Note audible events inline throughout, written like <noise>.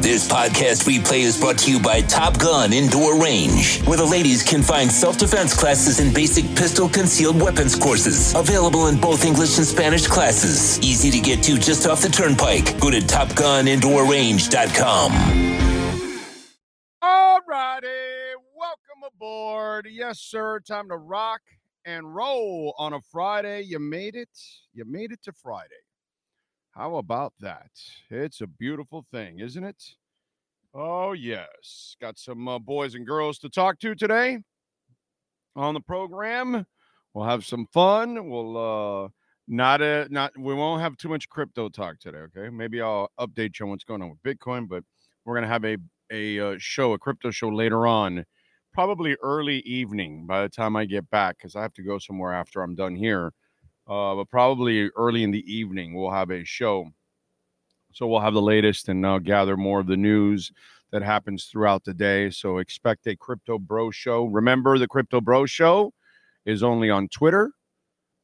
This podcast replay is brought to you by Top Gun Indoor Range, where the ladies can find self defense classes and basic pistol concealed weapons courses. Available in both English and Spanish classes. Easy to get to just off the turnpike. Go to TopGunIndoorRange.com. All righty. Welcome aboard. Yes, sir. Time to rock and roll on a Friday. You made it. You made it to Friday. How about that? It's a beautiful thing, isn't it? Oh, yes. Got some uh, boys and girls to talk to today on the program. We'll have some fun. We'll uh not a not we won't have too much crypto talk today, okay? Maybe I'll update you on what's going on with Bitcoin, but we're going to have a a uh, show, a crypto show later on, probably early evening by the time I get back cuz I have to go somewhere after I'm done here uh, but probably early in the evening we'll have a show. So we'll have the latest and uh, gather more of the news that happens throughout the day. So expect a Crypto Bro show. Remember, the Crypto Bro show is only on Twitter,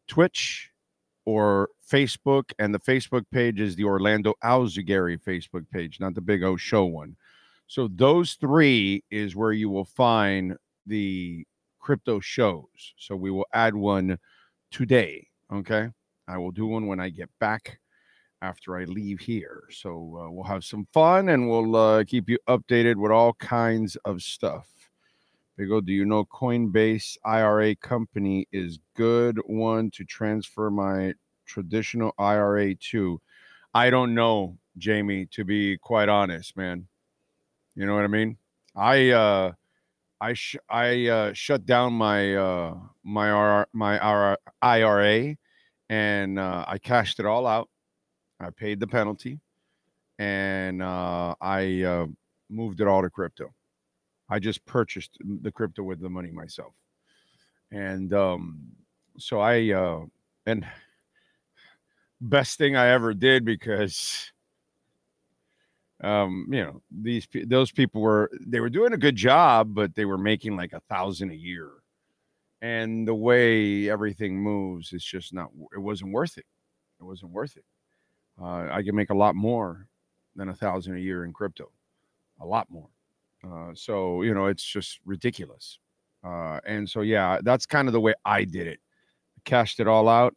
Twitch, or Facebook, and the Facebook page is the Orlando Alzugaray Facebook page, not the Big O Show one. So those three is where you will find the crypto shows. So we will add one today Okay. I will do one when I get back after I leave here. So uh, we'll have some fun and we'll uh, keep you updated with all kinds of stuff. Bigo, do you know Coinbase IRA company is good one to transfer my traditional IRA to? I don't know, Jamie, to be quite honest, man. You know what I mean? I uh I sh- I uh, shut down my uh, my R- my R- IRA and uh, I cashed it all out. I paid the penalty, and uh, I uh, moved it all to crypto. I just purchased the crypto with the money myself, and um, so I uh, and <sighs> best thing I ever did because um you know these those people were they were doing a good job but they were making like a thousand a year. And the way everything moves it's just not it wasn't worth it. It wasn't worth it. Uh, i can make a lot more than a thousand a year in crypto. A lot more. Uh, so you know it's just ridiculous. Uh, and so yeah that's kind of the way i did it. Cashed it all out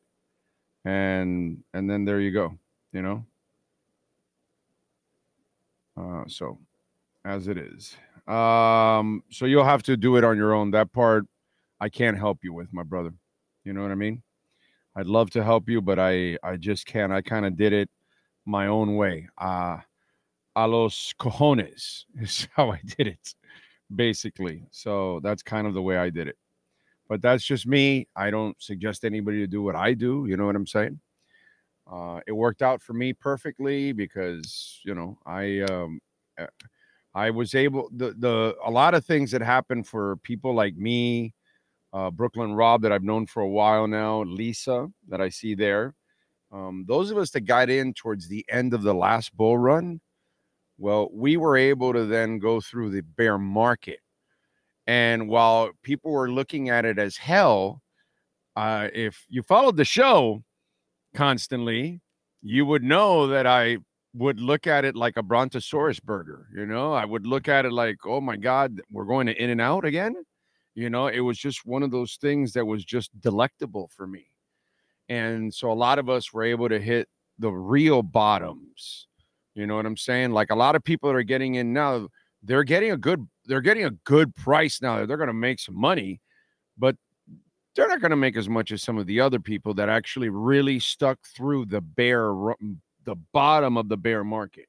and and then there you go you know uh, so as it is. Um, so you'll have to do it on your own. That part I can't help you with, my brother. You know what I mean? I'd love to help you, but I I just can't. I kind of did it my own way. Uh a los cojones <laughs> is how I did it, basically. So that's kind of the way I did it. But that's just me. I don't suggest anybody to do what I do. You know what I'm saying? Uh, it worked out for me perfectly because you know I um, eh, I was able the the a lot of things that happened for people like me, uh, Brooklyn Rob that I've known for a while now, Lisa that I see there. Um, those of us that got in towards the end of the last bull run, well, we were able to then go through the bear market. And while people were looking at it as hell, uh, if you followed the show, constantly, you would know that I would look at it like a brontosaurus burger. You know, I would look at it like, oh my God, we're going to In and Out again. You know, it was just one of those things that was just delectable for me. And so a lot of us were able to hit the real bottoms. You know what I'm saying? Like a lot of people that are getting in now, they're getting a good, they're getting a good price now. They're going to make some money, but they're not going to make as much as some of the other people that actually really stuck through the bear the bottom of the bear market.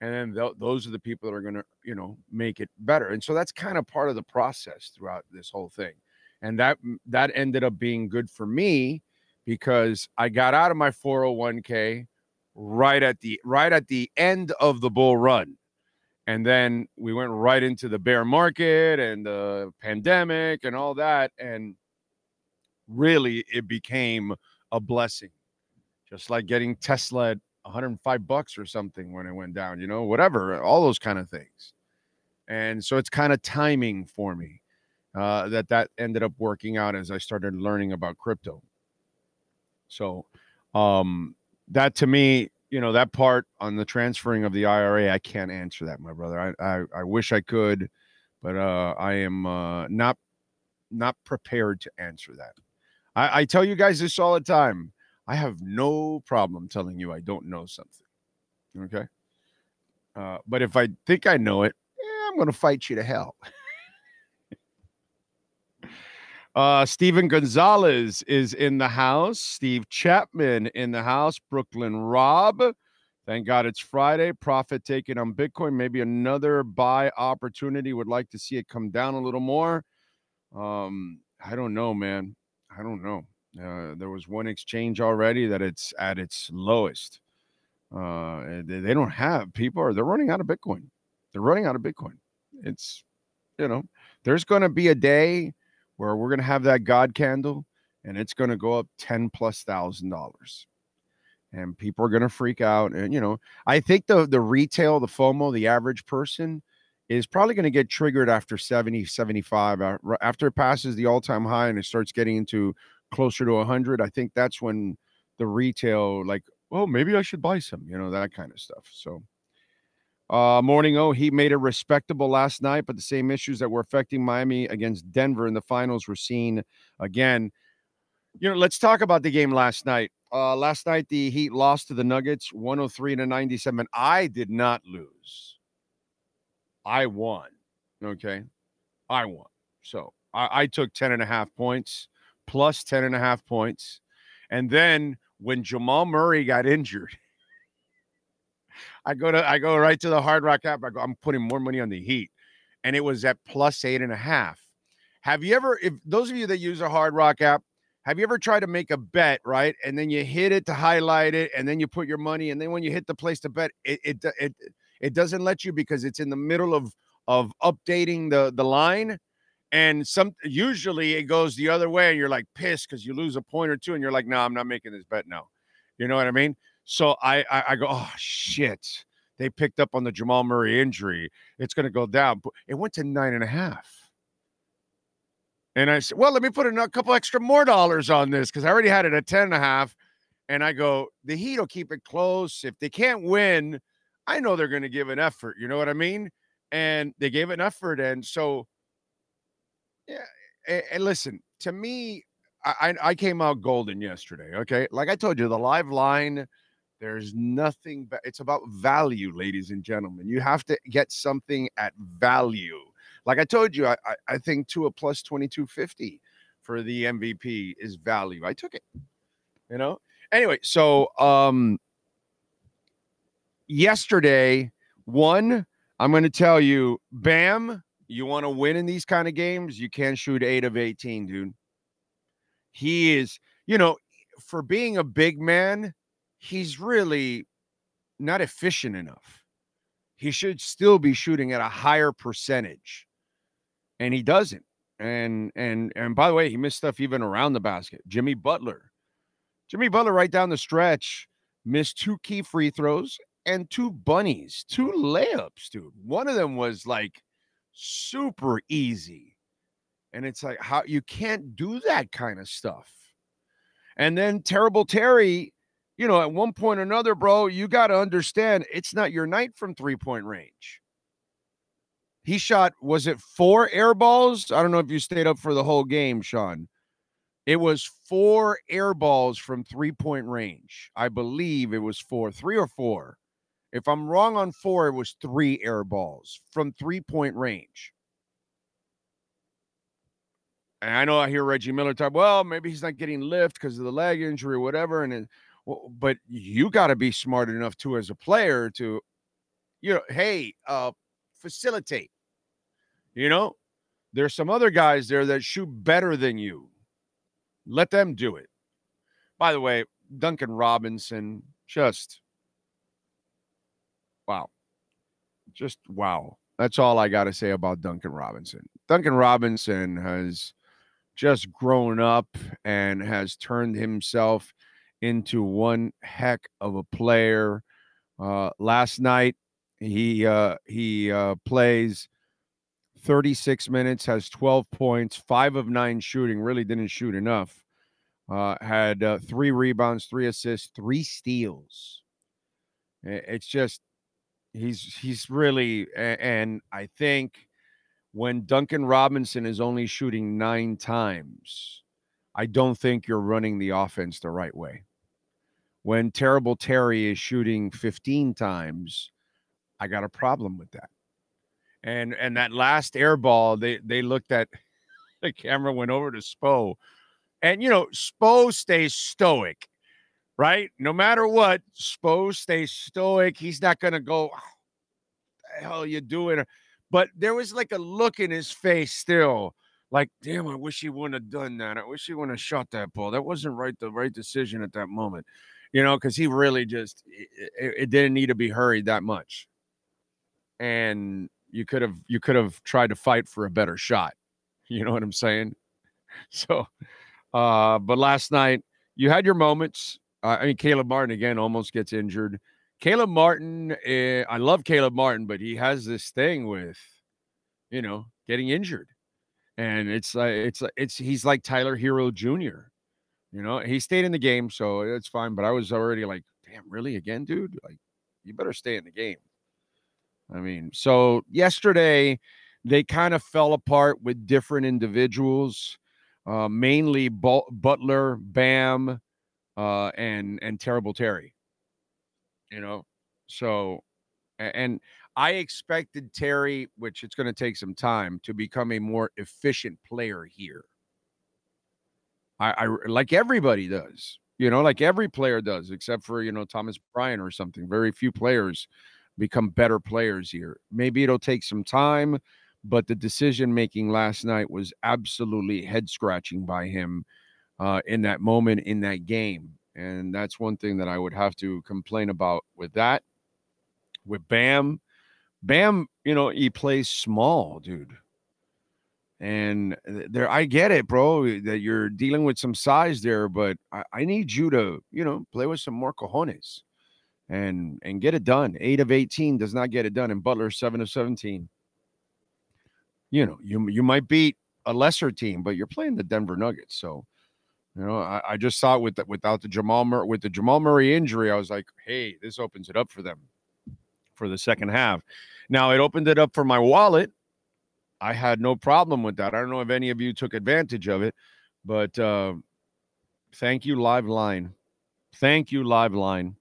And then th- those are the people that are going to you know make it better. And so that's kind of part of the process throughout this whole thing. And that that ended up being good for me because i got out of my 401k right at the right at the end of the bull run. And then we went right into the bear market and the pandemic and all that. And really it became a blessing. Just like getting Tesla at 105 bucks or something when it went down, you know, whatever, all those kind of things. And so it's kind of timing for me uh, that that ended up working out as I started learning about crypto. So um, that to me, you know that part on the transferring of the IRA, I can't answer that, my brother. I I, I wish I could, but uh, I am uh, not not prepared to answer that. I, I tell you guys this all the time. I have no problem telling you I don't know something. Okay. Uh, but if I think I know it, eh, I'm going to fight you to hell. <laughs> uh, Steven Gonzalez is in the house. Steve Chapman in the house. Brooklyn Rob. Thank God it's Friday. Profit taken on Bitcoin. Maybe another buy opportunity. Would like to see it come down a little more. Um, I don't know, man. I don't know. Uh, there was one exchange already that it's at its lowest. Uh, they, they don't have people are they're running out of Bitcoin. They're running out of Bitcoin. It's you know, there's going to be a day where we're going to have that God candle and it's going to go up 10 plus thousand dollars. And people are going to freak out. And, you know, I think the, the retail, the FOMO, the average person is probably going to get triggered after 70, 75. Uh, after it passes the all time high and it starts getting into closer to 100, I think that's when the retail, like, oh, maybe I should buy some, you know, that kind of stuff. So, uh, morning. Oh, he made it respectable last night, but the same issues that were affecting Miami against Denver in the finals were seen again. You know, let's talk about the game last night. Uh, last night, the Heat lost to the Nuggets 103 to 97. I did not lose. I won. Okay. I won. So I, I took 10 and a half points plus 10 and a half points. And then when Jamal Murray got injured, <laughs> I go to I go right to the Hard Rock app. I go, I'm putting more money on the Heat, and it was at plus eight and a half. Have you ever, if those of you that use a Hard Rock app, have you ever tried to make a bet, right? And then you hit it to highlight it, and then you put your money, and then when you hit the place to bet, it it it, it doesn't let you because it's in the middle of of updating the the line and some usually it goes the other way and you're like pissed because you lose a point or two and you're like no i'm not making this bet now you know what i mean so I, I, I go, oh shit. They picked up on the Jamal Murray injury. It's going to go down. But it went to nine and a half. And I said, well, let me put a couple extra more dollars on this because I already had it at 10 and a half. And I go, the Heat will keep it close. If they can't win, I know they're going to give an effort. You know what I mean? And they gave an effort. And so, yeah. And, listen, to me, I, I came out golden yesterday. Okay. Like I told you, the live line there's nothing, but it's about value, ladies and gentlemen. You have to get something at value. Like I told you, I, I think to a plus 2250 for the MVP is value. I took it, you know? Anyway, so um yesterday, one, I'm going to tell you, Bam, you want to win in these kind of games, you can't shoot eight of 18, dude. He is, you know, for being a big man, he's really not efficient enough. He should still be shooting at a higher percentage. And he doesn't. And and and by the way, he missed stuff even around the basket. Jimmy Butler. Jimmy Butler right down the stretch missed two key free throws and two bunnies, two layups, dude. One of them was like super easy. And it's like how you can't do that kind of stuff. And then terrible Terry you know, at one point or another, bro, you got to understand it's not your night from three point range. He shot, was it four air balls? I don't know if you stayed up for the whole game, Sean. It was four air balls from three point range. I believe it was four, three or four. If I'm wrong on four, it was three air balls from three point range. And I know I hear Reggie Miller talk, well, maybe he's not getting lift because of the leg injury or whatever. And it, well, but you got to be smart enough too as a player to, you know, hey, uh, facilitate. You know, there's some other guys there that shoot better than you. Let them do it. By the way, Duncan Robinson, just wow. Just wow. That's all I got to say about Duncan Robinson. Duncan Robinson has just grown up and has turned himself into one heck of a player. Uh, last night, he uh, he uh, plays 36 minutes, has 12 points, five of nine shooting. Really didn't shoot enough. Uh, had uh, three rebounds, three assists, three steals. It's just he's he's really and I think when Duncan Robinson is only shooting 9 times, I don't think you're running the offense the right way. When Terrible Terry is shooting 15 times, I got a problem with that. And and that last air ball, they they looked at <laughs> the camera went over to Spo. And you know, Spo stays stoic, right? No matter what, Spo stays stoic. He's not gonna go, oh, the hell you doing? But there was like a look in his face still, like, damn, I wish he wouldn't have done that. I wish he wouldn't have shot that ball. That wasn't right, the right decision at that moment, you know, because he really just it, it didn't need to be hurried that much. And you could have you could have tried to fight for a better shot. <laughs> You know what I'm saying? So, uh, but last night you had your moments. Uh, I mean, Caleb Martin again almost gets injured. Caleb Martin, eh, I love Caleb Martin, but he has this thing with, you know, getting injured, and it's like it's it's he's like Tyler Herro Jr. You know, he stayed in the game, so it's fine. But I was already like, damn, really again, dude? Like, you better stay in the game. I mean, so yesterday they kind of fell apart with different individuals, uh, mainly Butler, Bam, uh, and and Terrible Terry. You know, so and I expected Terry, which it's going to take some time, to become a more efficient player here. I, I like everybody does, you know, like every player does, except for you know Thomas Bryant or something. Very few players become better players here. Maybe it'll take some time, but the decision making last night was absolutely head scratching by him uh, in that moment in that game. And that's one thing that I would have to complain about with that. With Bam, Bam, you know, he plays small, dude. And there, I get it, bro, that you're dealing with some size there, but I, I need you to, you know, play with some more cojones and and get it done. Eight of 18 does not get it done, and Butler seven of 17. You know, you you might beat a lesser team, but you're playing the Denver Nuggets. So, you know, I, I just saw it with the, without the Jamal Murray with the Jamal Murray injury, I was like, hey, this opens it up for them for the second half. Now it opened it up for my wallet. I had no problem with that. I don't know if any of you took advantage of it, but uh, thank you, Live Line. Thank you, Live Line.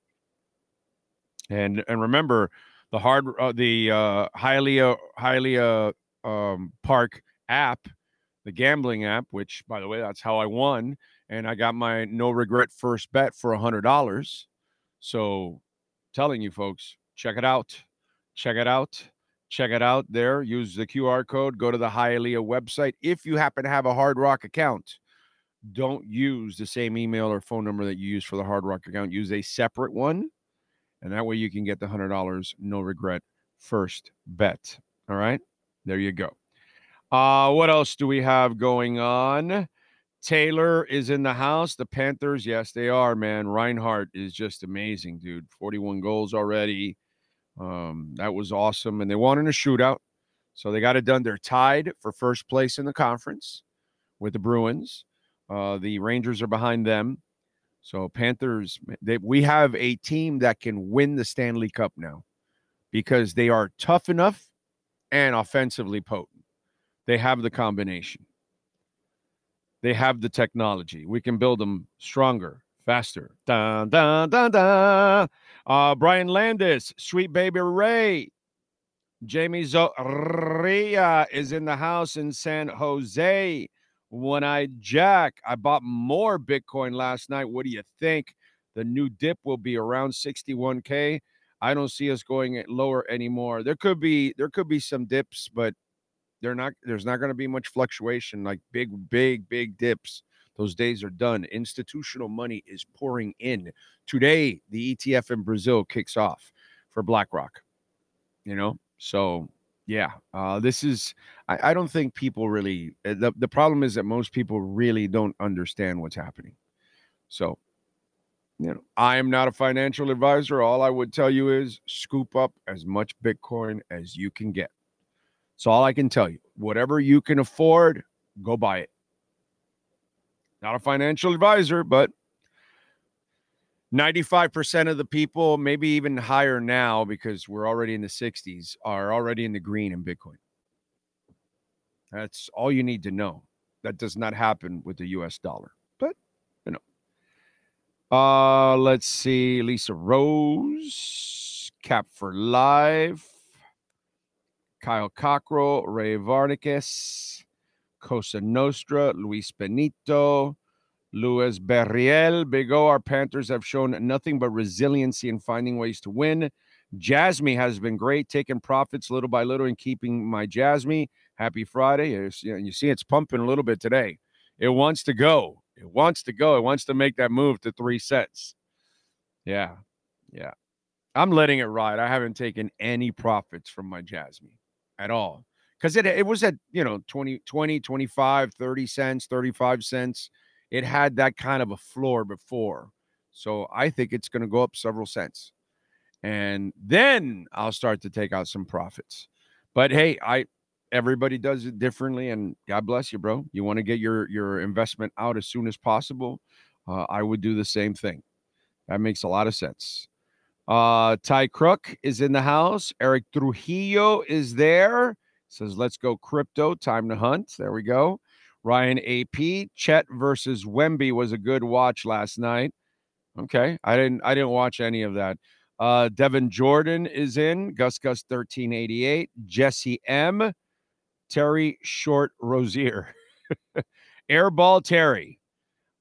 And and remember the hard uh, the uh, Hialeah um, Park app, the gambling app, which by the way, that's how I won, and I got my no regret first bet for a hundred dollars. So, telling you folks, check it out, check it out, check it out. There, use the QR code. Go to the Hialeah website if you happen to have a Hard Rock account. Don't use the same email or phone number that you use for the Hard Rock account. Use a separate one and that way you can get the hundred dollars no regret first bet. All right, there you go. Uh, what else do we have going on? Taylor is in the house. The Panthers, yes, they are, man. Reinhart is just amazing, dude. 41 goals already. Um, that was awesome. And they won in a shootout. So they got it done. They're tied for first place in the conference with the Bruins. Uh, the Rangers are behind them. So Panthers, they, we have a team that can win the Stanley Cup now because they are tough enough and offensively potent. They have the combination. They have the technology. We can build them stronger, faster. Dun, dun, dun, dun. Uh, Brian Landis, Sweet Baby Ray, Jamie Zoria is in the house in San Jose. One Eyed Jack. I bought more Bitcoin last night. What do you think? The new dip will be around 61k. I don't see us going lower anymore. There could be there could be some dips, but they're not there's not going to be much fluctuation like big big big dips. Those days are done. Institutional money is pouring in. Today, the ETF in Brazil kicks off for BlackRock. You know, so yeah, uh, this is. I, I don't think people really. Eh, the The problem is that most people really don't understand what's happening. So, you know, I am not a financial advisor. All I would tell you is scoop up as much Bitcoin as you can get. That's all I can tell you. Whatever you can afford, go buy it. Not a financial advisor, but 95% of the people, maybe even higher now because we're already in the 60s, are already in the green in Bitcoin. That's all you need to know. That does not happen with the US dollar. But, you know. Uh, let's see. Lisa Rose, Cap for Life, Kyle Cockrell, Ray Varnikas, Cosa Nostra, Luis Benito, Luis Berriel, Big O, our Panthers have shown nothing but resiliency in finding ways to win. Jasmy has been great, taking profits little by little and keeping my Jasmy. Happy Friday. You see it's pumping a little bit today. It wants to go. It wants to go. It wants to make that move to three sets. Yeah. Yeah. I'm letting it ride. I haven't taken any profits from my Jasmy at all because it, it was at, you know, 20, 20, 25, 30 cents, 35 cents it had that kind of a floor before. So I think it's going to go up several cents. And then I'll start to take out some profits. But hey, I everybody does it differently and God bless you, bro. You want to get your your investment out as soon as possible. Uh, I would do the same thing. That makes a lot of sense. Uh, Ty Crook is in the house. Eric Trujillo is there. Says, let's go crypto. Time to hunt. There we go. Ryan AP, Chet versus Wemby was a good watch last night. Okay, I didn't I didn't watch any of that. Uh, Devin Jordan is in. Gus Gus 1388. Jesse M. Terry Short Rozier. <laughs> Airball Terry.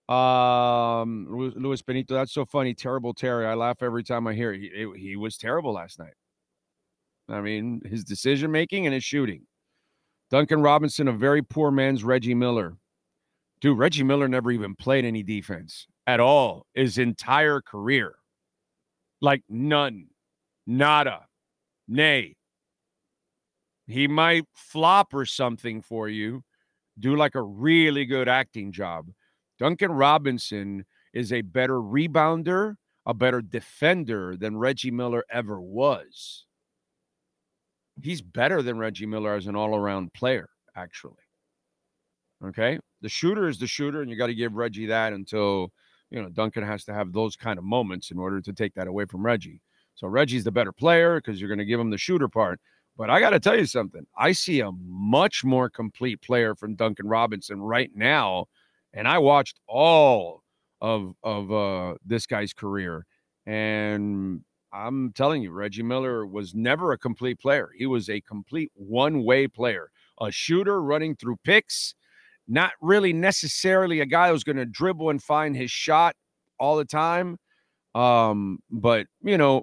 Um, Luis Benito. That's so funny. Terrible Terry. I laugh every time I hear it. He, he was terrible last night. I mean, his decision making and his shooting. Duncan Robinson, a very poor man's Reggie Miller. Dude, Reggie Miller never even played any defense at all his entire career. Like none, nada, nay. He might flop or something for you, do like a really good acting job. Duncan Robinson is a better rebounder, a better defender than Reggie Miller ever was he's better than Reggie Miller as an all around player, actually. Okay. The shooter is the shooter, and you got to give Reggie that until, you know, Duncan has to have those kind of moments in order to take that away from Reggie. So Reggie's the better player because you're going to give him the shooter part. But I got to tell you something. I see a much more complete player from Duncan Robinson right now. And I watched all of of uh, this guy's career. And I'm telling you, Reggie Miller was never a complete player. He was a complete one way player, a shooter running through picks, not really necessarily a guy who's going to dribble and find his shot all the time. Um, but, you know,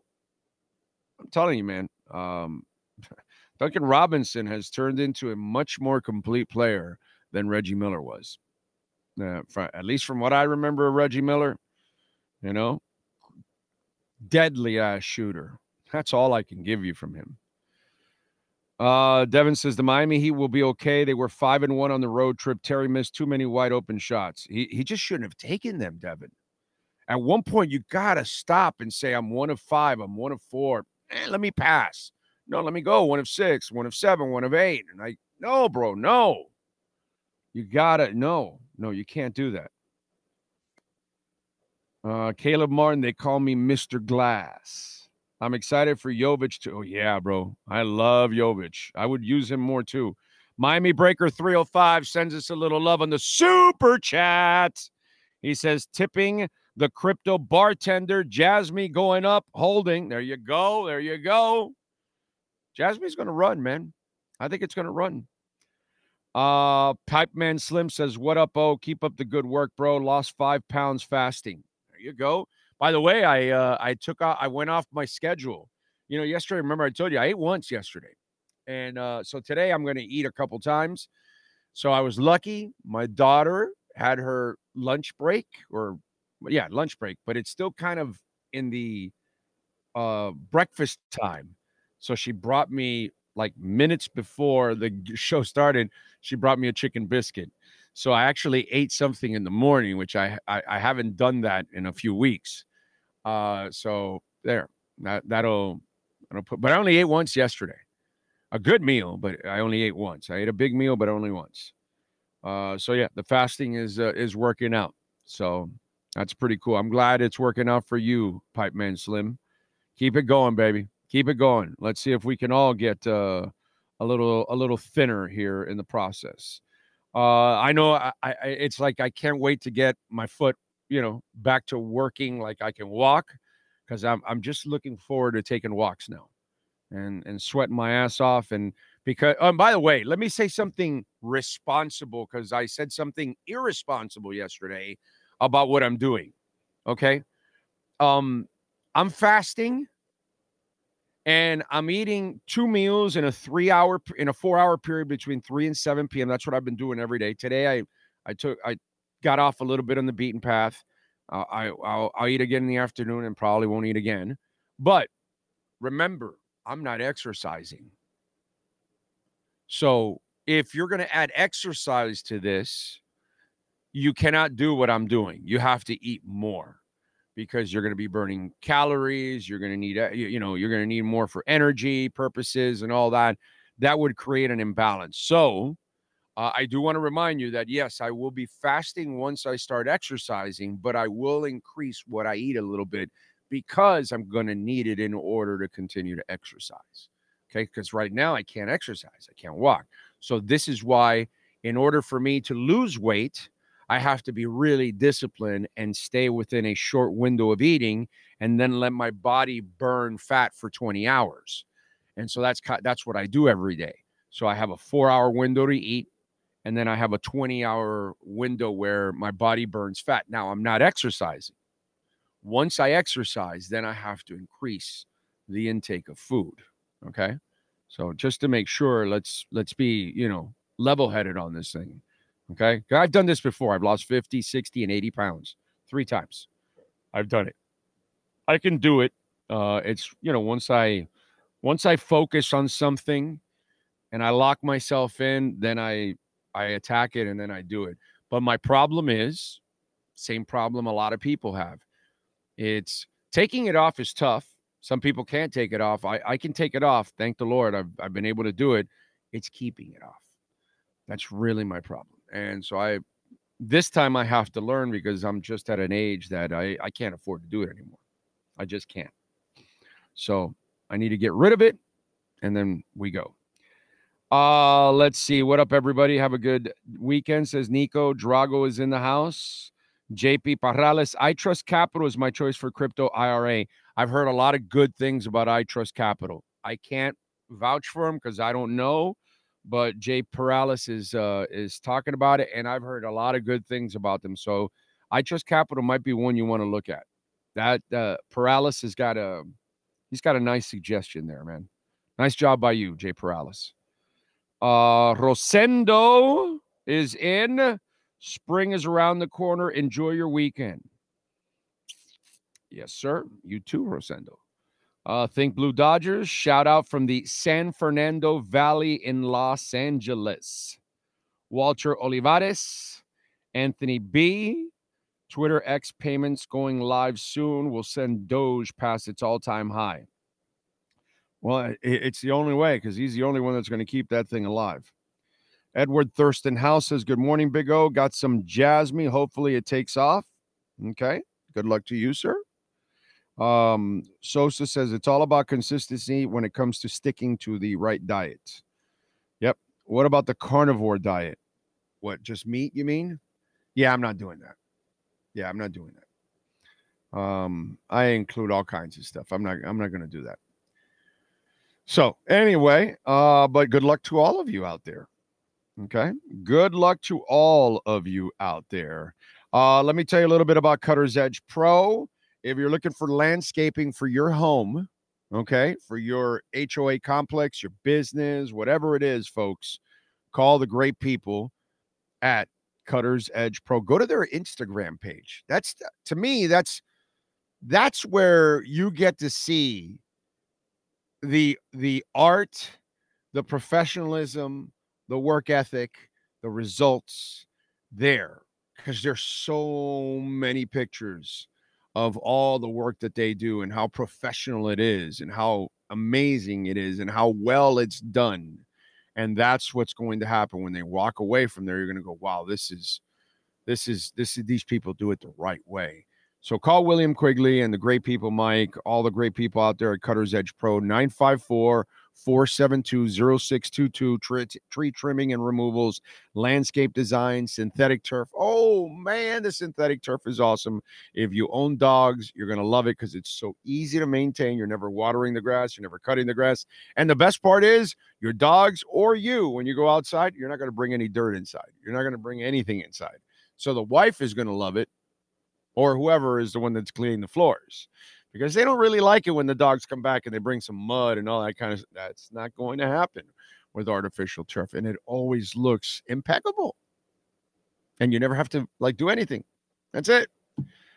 I'm telling you, man, um, <laughs> Duncan Robinson has turned into a much more complete player than Reggie Miller was. Uh, at least from what I remember of Reggie Miller, you know, deadly ass shooter. That's all I can give you from him. Uh, Devin says the Miami Heat will be okay. They were five and one on the road trip. Terry missed too many wide open shots. He he just shouldn't have taken them, Devin. At one point, you gotta stop and say, "I'm one of five. I'm one of four. Eh, let me pass. No, let me go. One of six. One of seven. One of eight. And I no, bro, no. You gotta no, no. You can't do that. Uh, Caleb Martin, they call me Mr. Glass. I'm excited for Jovic to. Oh, yeah, bro. I love Jovic. I would use him more too. Miami Breaker 305 sends us a little love on the super chat. He says, tipping the crypto bartender, Jasmy going up, holding. There you go. There you go. Jasmy's going to run, man. I think it's going to run. Uh, Pipe Man Slim says, What up, oh? Keep up the good work, bro. Lost five pounds fasting There you go. By the way, I uh, I took out I went off my schedule. You know, yesterday, remember I told you I ate once yesterday. And uh, so today I'm going to eat a couple times. So I was lucky. My daughter had her lunch break or yeah, lunch break, but it's still kind of in the uh breakfast time. So she brought me like minutes before the show started, she brought me a chicken biscuit. So I actually ate something in the morning, which I I, I haven't done that in a few weeks. Uh, so there, that that'll that'll put. But I only ate once yesterday, a good meal, but I only ate once. I ate a big meal, but only once. Uh, so yeah, the fasting is uh, is working out. So That's pretty cool. I'm glad it's working out for you, Pipe Man Slim. Keep it going, baby. Keep it going. Let's see if we can all get uh, a little a little thinner here in the process. Uh, I know I, I, it's like I can't wait to get my foot, you know, back to working like I can walk because I'm I'm just looking forward to taking walks now and and sweating my ass off and because oh, by the way, let me say something responsible because I said something irresponsible yesterday about what I'm doing. Okay. Um I'm fasting and I'm eating two meals in a three hour in a four hour period between three and seven p.m. That's what I've been doing every day. Today I I took I got off a little bit on the beaten path. Uh, I I'll, I'll eat again in the afternoon and probably won't eat again. But remember, I'm not exercising. So if you're going to add exercise to this, you cannot do what I'm doing. You have to eat more because you're going to be burning calories. You're going to need, uh, you know, you're going to need more for energy purposes and all that. That would create an imbalance. So, uh, I do want to remind you that yes, I will be fasting once I start exercising, but I will increase what I eat a little bit because I'm going to need it in order to continue to exercise. Okay. Because right now I can't exercise, I can't walk. So, this is why, in order for me to lose weight, I have to be really disciplined and stay within a short window of eating and then let my body burn fat for 20 hours. And so that's that's what I do every day. So I have a 4-hour window to eat and then I have a 20-hour window where my body burns fat. Now I'm not exercising. Once I exercise, then I have to increase the intake of food, okay? So just to make sure let's let's be, you know, level-headed on this thing. Okay. I've done this before. I've lost 50, 60, and 80 pounds three times. I've done it. I can do it. Uh, it's, you know, once I once I focus on something and I lock myself in, then I I attack it and then I do it. But my problem is same problem a lot of people have. It's taking it off is tough. Some people can't take it off. I, I can take it off. Thank the Lord. I've, I've been able to do it. It's keeping it off. That's really my problem. And so I this time I have to learn because I'm just at an age that I, I can't afford to do it anymore. I just can't. So I need to get rid of it and then we go. Uh let's see. What up, everybody? Have a good weekend, says Nico. Drago is in the house. JP Parrales. iTrustCapital is my choice for crypto IRA. I've heard a lot of good things about iTrustCapital. I can't vouch for them because I don't know but JP Parrales is uh, is talking about it, and I've heard a lot of good things about them. So iTrustCapital might be one you want to look at. That uh, Paralysis has got a he's got a nice suggestion there, man. Nice job by you, JP Parrales. Uh, Rosendo is in. Spring is around the corner. Enjoy your weekend. Yes, sir. You too, Rosendo. Uh, think Blue Dodgers. Shout out from the San Fernando Valley in Los Angeles. Walter Olivares, Anthony B. Twitter X payments going live soon will send Doge past its all time high. Well, it's the only way because he's the only one that's going to keep that thing alive. Edward Thurston House says, Good morning, Big O. Got some Jasmy. Hopefully it takes off. Okay. Good luck to you, sir. Um, Sosa says it's all about consistency when it comes to sticking to the right diet. Yep. What about the carnivore diet? What, just meat, you mean? Yeah, I'm not doing that. Yeah, I'm not doing that. Um, I include all kinds of stuff. I'm not I'm not gonna do that. So anyway, uh, but good luck to all of you out there. Okay. Good luck to all of you out there. Uh, let me tell you a little bit about Cutter's Edge Pro if you're looking for landscaping for your home, okay, for your HOA complex, your business, whatever it is, folks, call the great people at Cutter's Edge Pro. Go to their Instagram page. That's to me, that's that's where you get to see the the art, the professionalism, the work ethic, the results there because there's so many pictures of all the work that they do and how professional it is and how amazing it is and how well it's done. And that's what's going to happen when they walk away from there. You're going to go, wow, this is This is this is these people do it the right way. So call William Quigley and the great people, Mike, all the great people out there at Cutter's Edge Pro, 954 472 0622, tree, tree trimming and removals, landscape design, synthetic turf. Oh man, the synthetic turf is awesome. If you own dogs, you're going to love it because it's so easy to maintain. You're never watering the grass, you're never cutting the grass. And the best part is, your dogs or you, when you go outside, you're not going to bring any dirt inside. You're not going to bring anything inside. So the wife is going to love it or whoever is the one that's cleaning the floors because they don't really like it when the dogs come back and they bring some mud and all that kind of that's not going to happen with artificial turf and it always looks impeccable and you never have to like do anything that's it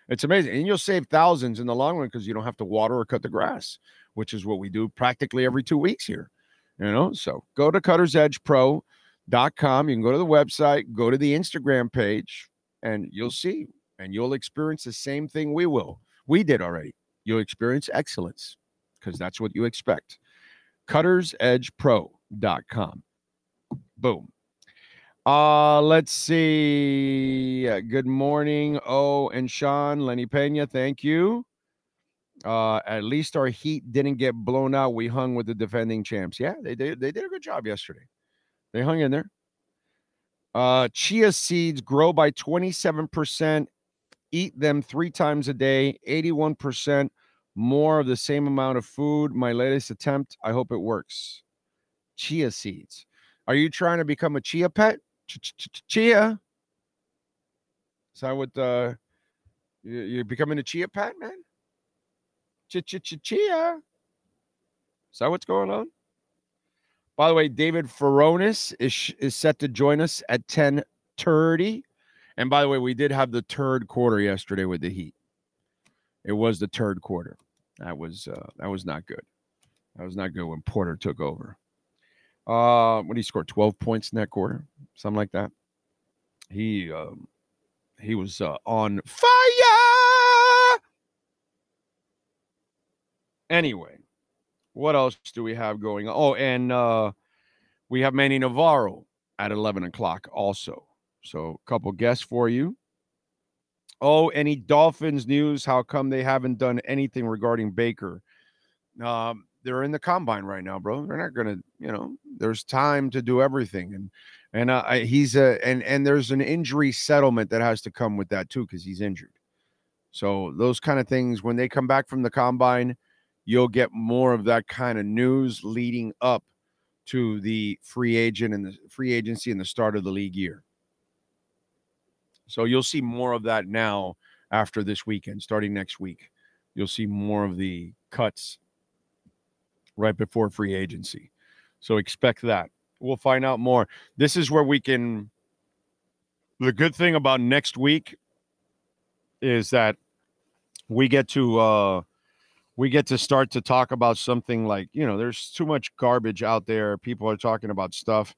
it's amazing and you'll save thousands in the long run because you don't have to water or cut the grass which is what we do practically every two weeks here you know so go to cuttersedgepro.com you can go to the website go to the instagram page and you'll see and you'll experience the same thing we will. We did already. You'll experience excellence because that's what you expect. CuttersEdgePro.com. Boom. Uh, let's see. Good morning, Oh and Sean, Lenny Pena. Thank you. Uh, at least our heat didn't get blown out. We hung with the defending champs. Yeah, they did. They did a good job yesterday. They hung in there. Uh, chia seeds grow by 27% eat them three times a day, 81% more of the same amount of food. My latest attempt. I hope it works. Chia seeds. Are you trying to become a chia pet? Chia. Is that what uh you're becoming a chia pet, man? Chia. Is that what's going on? By the way, David Furones is is set to join us at 10:30. And by the way, we did have the third quarter yesterday with the Heat. It was the third quarter. That was uh, that was not good. That was not good when Porter took over. Uh, when he scored 12 points in that quarter, something like that. He um, he was uh, on fire. Anyway, what else do we have going on? Oh, and uh, we have Manny Navarro at 11 o'clock also. So, a couple guests for you. Oh, any Dolphins news? How come they haven't done anything regarding Baker? Um, they're in the combine right now, bro. They're not gonna, you know. There's time to do everything, and and uh, he's a and and there's an injury settlement that has to come with that too because he's injured. So those kind of things when they come back from the combine, you'll get more of that kind of news leading up to the free agent and the free agency and the start of the league year. So you'll see more of that now after this weekend, starting next week. You'll see more of the cuts right before free agency. So expect that. We'll find out more. This is where we can. The good thing about next week is that we get to uh we get to start to talk about something like you know there's too much garbage out there people are talking about stuff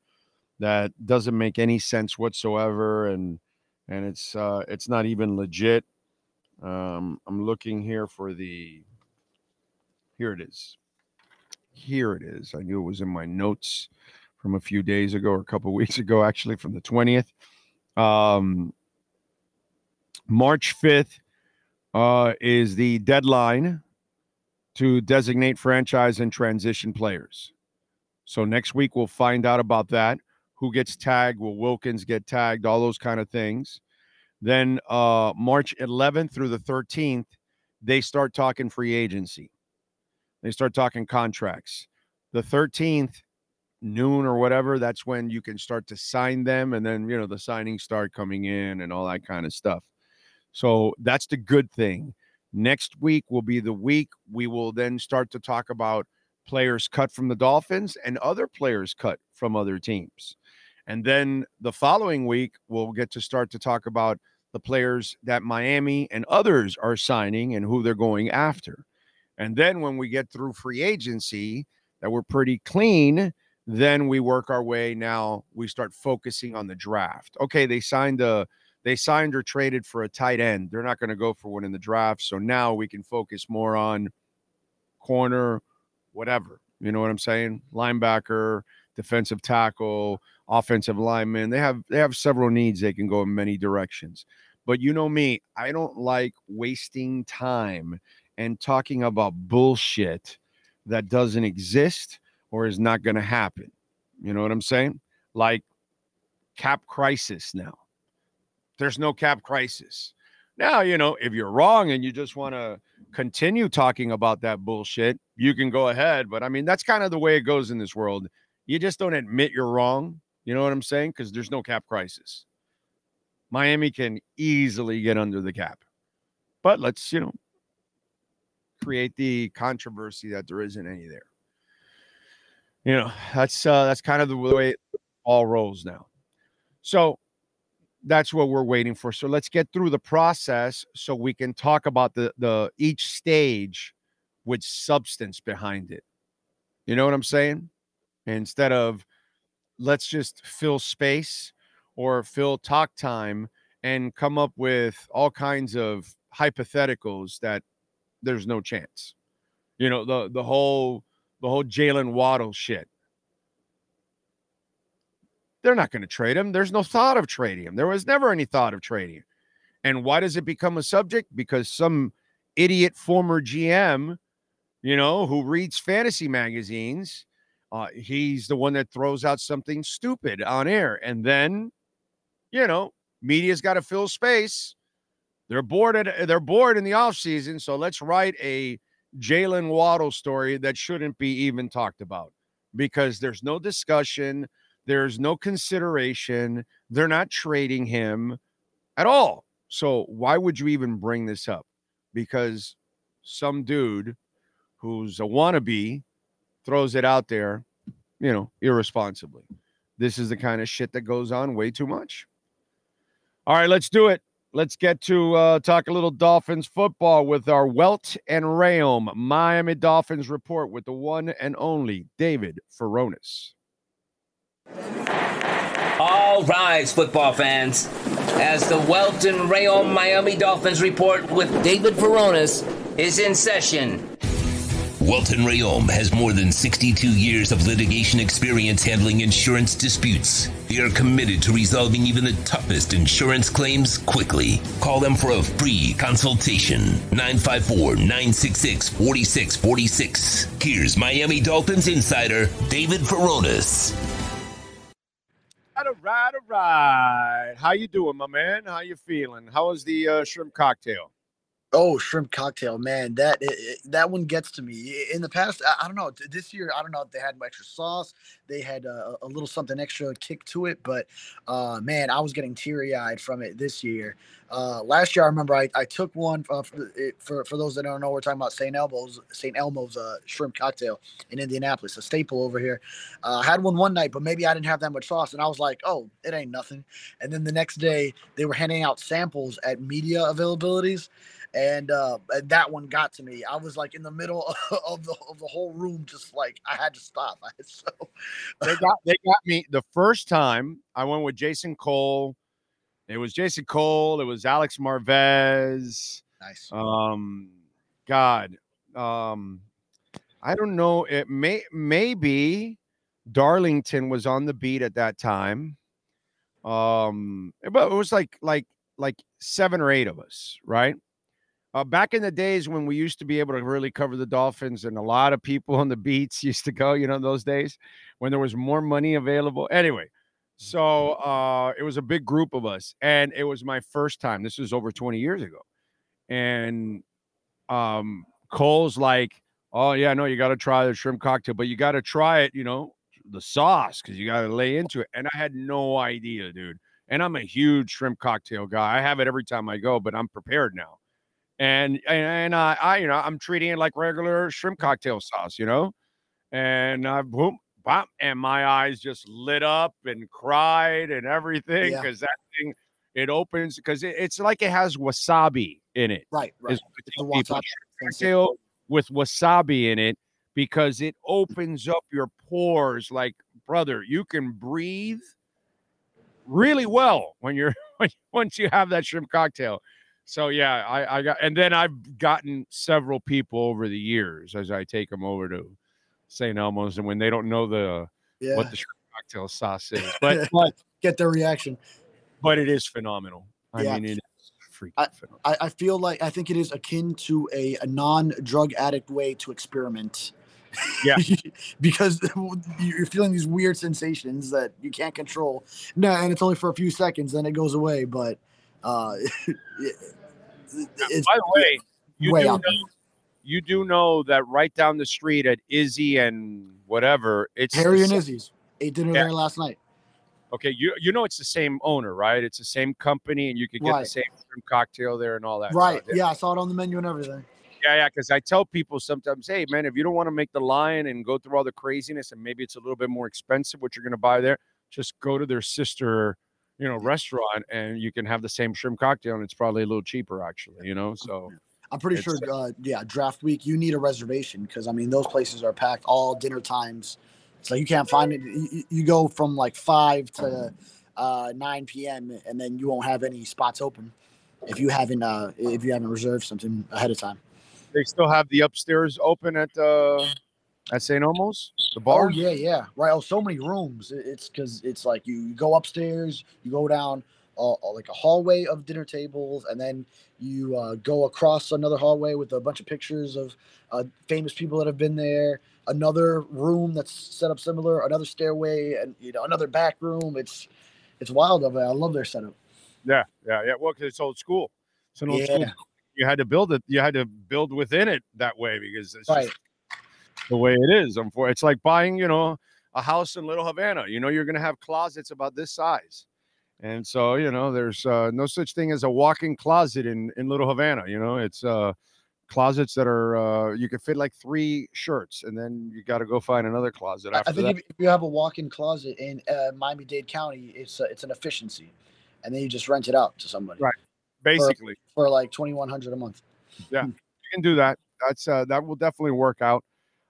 that doesn't make any sense whatsoever and and it's uh, it's not even legit. Um, I'm looking here for the. Here it is. Here it is. I knew it was in my notes from a few days ago or a couple <laughs> weeks ago, actually, from the 20th. Um, March 5th uh, is the deadline to designate franchise and transition players. So next week we'll find out about that who gets tagged, will Wilkins get tagged, all those kind of things. Then uh, March 11th through the 13th, they start talking free agency. They start talking contracts. The 13th, noon or whatever, that's when you can start to sign them. And then, you know, the signings start coming in and all that kind of stuff. So that's the good thing. Next week will be the week we will then start to talk about players cut from the Dolphins and other players cut from other teams. And then the following week, we'll get to start to talk about the players that Miami and others are signing and who they're going after. And then when we get through free agency, that we're pretty clean, then we work our way. Now we start focusing on the draft. Okay, they signed a they signed or traded for a tight end. They're not going to go for one in the draft. So now we can focus more on corner, whatever. You know what I'm saying? Linebacker, defensive tackle, offensive lineman. They have they have several needs. They can go in many directions. But you know me, I don't like wasting time and talking about bullshit that doesn't exist or is not going to happen. You know what I'm saying? Like cap crisis now. There's no cap crisis. Now, you know, if you're wrong and you just want to continue talking about that bullshit, you can go ahead. But I mean, that's kind of the way it goes in this world. You just don't admit you're wrong. You know what I'm saying? Because there's no cap crisis. Miami can easily get under the cap. But let's, you know, create the controversy that there isn't any there. You know, that's uh that's kind of the way it all rolls now. So that's what we're waiting for. So let's get through the process so we can talk about the the each stage with substance behind it. You know what I'm saying? Instead of let's just fill space or fill talk time and come up with all kinds of hypotheticals that there's no chance. You know, the the whole the whole Jaylen Waddle shit. They're not going to trade him. There's no thought of trading him. There was never any thought of trading. And why does it become a subject? Because some idiot former GM, you know, who reads fantasy magazines, uh, he's the one that throws out something stupid on air. And then, you know, media's got to fill space. They're bored at, they're bored in the offseason. So let's write a Jaylen Waddle story that shouldn't be even talked about because there's no discussion. There's no consideration. They're not trading him at all. So why would you even bring this up? Because some dude who's a wannabe throws it out there, you know, irresponsibly. This is the kind of shit that goes on way too much. All right, let's do it. Let's get to uh, talk a little Dolphins football with our Welt and Rheaume Miami Dolphins report with the one and only David Furones. All rise, football fans. As the Welt and Rheaume Miami Dolphins report with David Furones is in session. Welton Rheaume has more than 62 years of litigation experience handling insurance disputes. They are committed to resolving even the toughest insurance claims quickly. Call them for a free consultation. 954 966 4646. Here's Miami Dolphins insider David Furones. All right, all right. How you doing, my man? How you feeling? How was the uh, shrimp cocktail? Oh, shrimp cocktail, man! That it, that one gets to me. In the past, I, I, don't know. This year, I don't know if they had extra sauce. They had a, a little something extra kick to it, but uh, man, I was getting teary eyed from it this year. Uh, last year, I remember I, I took one uh, for, for, for those that don't know, we're talking about St. Elmo's St. Elmo's uh, shrimp cocktail in Indianapolis, a staple over here. Uh, I had one one night, but maybe I didn't have that much sauce, and I was like, oh, it ain't nothing. And then the next day, they were handing out samples at media availabilities and uh, that one got to me. I was like in the middle <laughs> of the of the whole room, just like I had to stop. <laughs> so they got they got me the first time I went with Jason Cole. It was Jason Cole. It was Alex Marvez. Nice. Um, God, um, I don't know. It may maybe Darlington was on the beat at that time. Um, but it was like like like seven or eight of us, right? Uh, back in the days when we used to be able to really cover the Dolphins, and a lot of people on the beats <laughs> used to go, you know, those days when there was more money available. Anyway, so uh, it was a big group of us, and it was my first time. This was over 20 years ago, and um, Cole's like, "Oh yeah, no, you got to try the shrimp cocktail, but you got to try it, you know, the sauce because you got to lay into it." And I had no idea, dude. And I'm a huge shrimp cocktail guy. I have it every time I go, but I'm prepared now and and uh, I you know I'm treating it like regular shrimp cocktail sauce, you know, and uh, boom, bop, and my eyes just lit up and cried and everything because yeah. that thing it opens because it, it's like it has wasabi in it. Right, right. It's cocktail with wasabi in it because it opens up your pores like brother you can breathe really well when you're <laughs> once you have that shrimp cocktail so yeah, I, I got, and then I've gotten several people over the years as I take them over to St. Elmo's, and when they don't know the yeah. what the cocktail sauce is, but <laughs> but Get their reaction. but it is phenomenal. I Yeah. mean, it is freaking I- phenomenal. I, I feel like I think it is akin to a, a non-drug addict way to experiment. Yeah. <laughs> because <laughs> you're feeling these weird sensations that you can't control. No, and it's only for a few seconds, then it goes away. But uh, it's By the way, you way do know, you do know that right down the street at Izzy and whatever, it's Harry and sa- Izzy's ate dinner Yeah. there last night. Okay, you you know it's the same owner, right? It's the same company, and you could get Right. the same shrimp cocktail there and all that. Right? stuff. Yeah, I saw it on the menu and everything. yeah, yeah. Because I tell people sometimes, hey, man, if you don't want to make the line and go through all the craziness, and maybe it's a little bit more expensive what you're going to buy there, just go to their sister, you know, restaurant, and you can have the same shrimp cocktail, and it's probably a little cheaper, actually. You know, so I'm pretty sure. Uh, yeah, draft week. You need a reservation because I mean those places are packed all dinner times. So you can't find it. You, you- go from like five to uh, 9 p.m. and then you won't have any spots open if you haven't uh, if you haven't reserved something ahead of time. they still have the upstairs open at uh at St. Elmo's, the bar. Oh bar. yeah, yeah, right. Oh, so many rooms. It's because it's like you, you go upstairs, you go down uh, uh, like a hallway of dinner tables, and then you uh, go across another hallway with a bunch of pictures of uh, famous people that have been there. Another room that's set up similar, another stairway, and you know another back room. It's it's wild of it. I love their setup. Yeah, yeah, yeah. Well, because it's old school. It's an old school. You had to build it. You had to build within it that way because it's Right. just the way it is. Unfor- It's like buying, you know, a house in Little Havana. You know, you're going to have closets about this size, and so you know, there's uh, no such thing as a walk-in closet in in Little Havana. You know, it's uh, closets that are uh, you can fit like three shirts, and then you got to go find another closet I, after I think that. if, you have a walk-in closet in uh, Miami-Dade County, it's uh, it's an efficiency, and then you just rent it out to somebody Right. Basically, for like twenty one hundred a month. Yeah, you can do that. That's uh, that will definitely work out.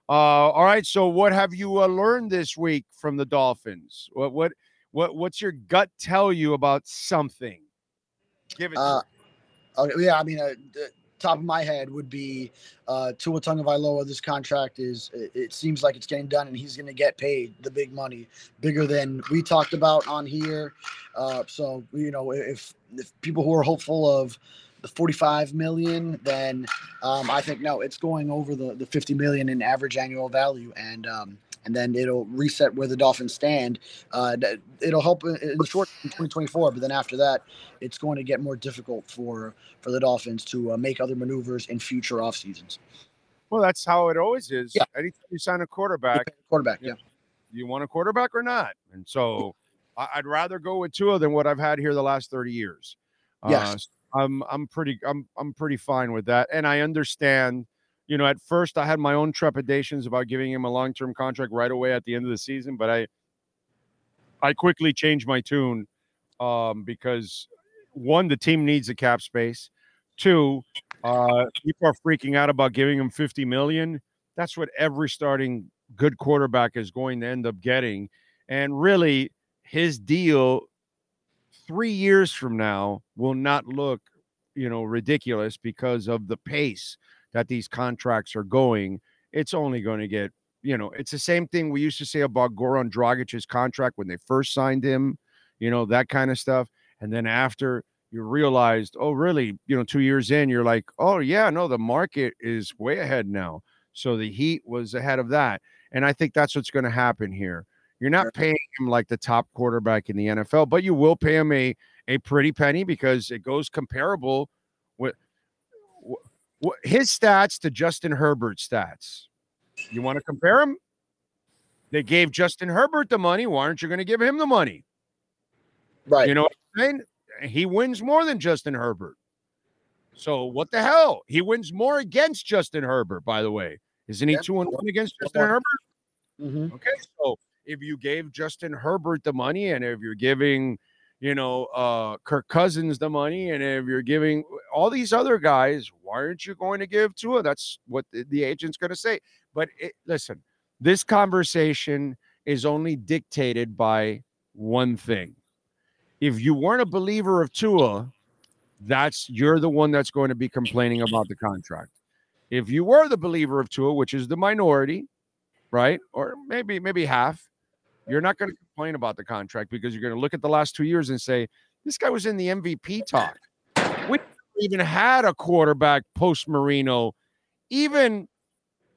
Uh, all right. So, what have you uh, learned this week from the Dolphins? What what what what's your gut tell you about something? Give it. to Uh, me. okay, yeah, I mean, uh, the top of my head would be uh, Tua Tagovailoa. This contract is, it, it seems like it's getting done, and he's going to get paid the big money, bigger than we talked about on here. Uh, so, you know, if if people who are hopeful of the 45 million, then um, I think no, it's going over the the 50 million in average annual value, and um, and then it'll reset where the Dolphins stand. Uh, it'll help in the short in 2024, but then after that, it's going to get more difficult for for the Dolphins to uh, make other maneuvers in future off seasons. well, that's how it always is. yeah. Anytime you sign a quarterback, Quarterback, yeah. you want a quarterback or not? And so, I'd rather go with Tua than what I've had here the last thirty years. Yes. Uh, I'm I'm pretty I'm I'm pretty fine with that, and I understand. You know, at first I had my own trepidations about giving him a long term contract right away at the end of the season, but I I quickly changed my tune um, because one, the team needs the cap space. Two, uh, people are freaking out about giving him 50 million. That's what every starting good quarterback is going to end up getting. And really, his deal three years from now will not look, you know, ridiculous because of the pace that these contracts are going. It's only going to get, you know, it's the same thing we used to say about Goran Dragic's contract when they first signed him, you know, that kind of stuff. And then after you realized, oh, really, you know, two years in, you're like, oh, yeah, no, the market is way ahead now. So the Heat was ahead of that. And I think that's what's going to happen here. You're not paying him like the top quarterback in the NFL, but you will pay him a, a pretty penny because it goes comparable with his stats to Justin Herbert's stats. You want to compare him? They gave Justin Herbert the money. Why aren't you going to give him the money? Right. You know what I'm saying? He wins more than Justin Herbert. So what the hell? He wins more against Justin Herbert, by the way. Isn't he Yeah. two and one against. Justin Herbert? Mhm. Okay, so if you gave Justin Herbert the money, and if you're giving, you know, uh Kirk Cousins the money, and if you're giving all these other guys, why aren't you going to give Tua? That's what the, the agent's going to say. But it, listen, this conversation is only dictated by one thing. If you weren't a believer of Tua, that's you're the one that's going to be complaining about the contract. If you were the believer of Tua, which is the minority, right? Or maybe maybe half. You're not going to complain about the contract because you're going to look at the last two years and say, this guy was in the MVP talk. We even had a quarterback post Marino. Even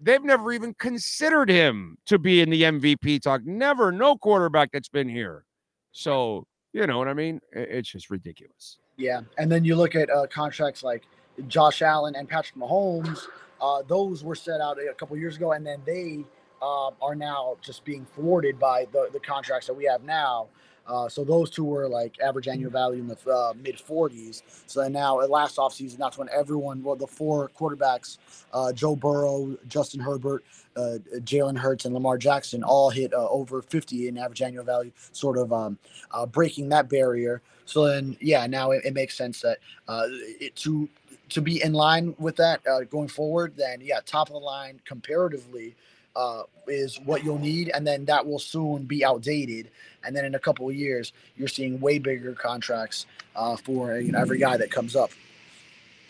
they've never even considered him to be in the MVP talk. Never, no quarterback that's been here. So, you know what I mean? It's just ridiculous. Yeah. And then you look at uh, contracts like Josh Allen and Patrick Mahomes. Uh, those were set out a couple years ago, and then they uh, are now just being thwarted by the, the contracts that we have now. Uh, so those two were like average annual value in the uh, mid 40s. So now, at last offseason, that's when everyone, well, the four quarterbacks, uh, Joe Burrow, Justin Herbert, uh, Jalen Hurts, and Lamar Jackson, all hit uh, over 50 in average annual value, sort of um, uh, breaking that barrier. So then, yeah, now it, it makes sense that it, to to be in line with that going forward, then yeah, top of the line comparatively uh, is what you'll need, and then that will soon be outdated. And then in a couple of years, you're seeing way bigger contracts uh, for you know, every guy that comes up.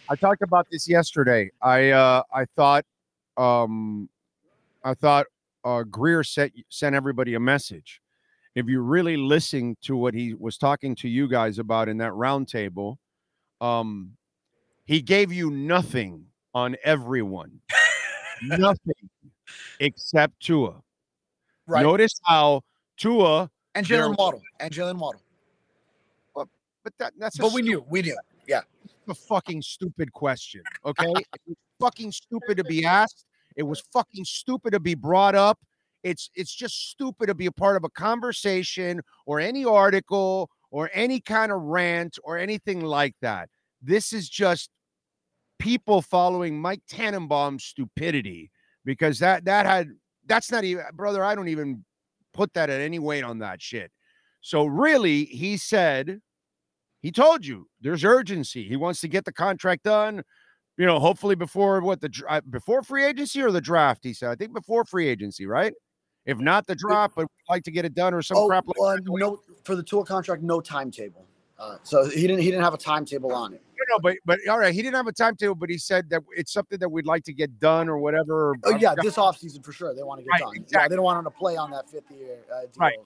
I talked about this yesterday. I uh, I thought um, I thought uh, Grier sent sent everybody a message. If you really listen to what he was talking to you guys about in that roundtable, um, he gave you nothing on everyone. <laughs> nothing except Tua. Right. Notice how Tua and Jaylen Waddle and Jaylen Waddle. Well, but that, that's but we knew we knew. Yeah, a fucking stupid question. Okay, fucking stupid to be asked. It was fucking stupid to be brought up. It's it's just stupid to be a part of a conversation or any article or any kind of rant or anything like that. This is just people following Mike Tannenbaum's stupidity because that that had that's not even brother. I don't even put that at any weight on that shit. So really, he said he told you there's urgency. He wants to get the contract done. You know, hopefully before what the uh, before free agency or the draft. He said, I think before free agency, right? If not the draft, but like to get it done or some oh, crap like uh, No, for the Tua contract, no timetable. Uh, so he didn't he didn't have a timetable on it. No, but but all right, he didn't have a timetable, but he said that it's something that we'd like to get done or whatever. Oh yeah, this <laughs> offseason for sure. They want to get right, done. Exactly. Yeah, they don't want him to play on that fifth year uh, deal. Right.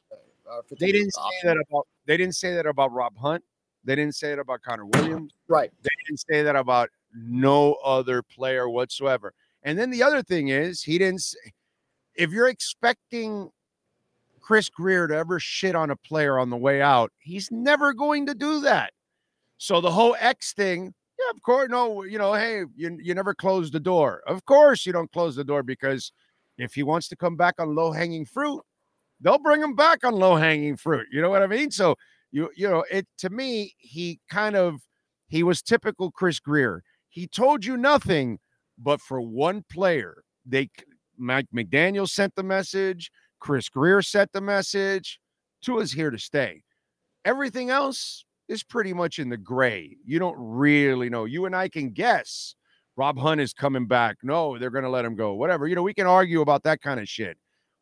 Uh, they didn't say option. that about. They didn't say that about Rob Hunt. They didn't say it about Connor Williams. Right. They didn't say that about no other player whatsoever. And then the other thing is, he didn't. Say, if you're expecting Chris Grier to ever shit on a player on the way out, he's never going to do that. So the whole X thing, yeah, of course, no, you know, hey, you, you never close the door. Of course, you don't close the door because if he wants to come back on low hanging fruit, they'll bring him back on low hanging fruit. You know what I mean? So you you know, it to me, he kind of he was typical Chris Grier. He told you nothing, but for one player, they Mike McDaniel sent the message, Chris Grier sent the message. Tua's here to stay. Everything else, is pretty much in the gray. You don't really know. You and I can guess. Rob Hunt is coming back. No, they're going to let him go. Whatever. You know, we can argue about that kind of shit.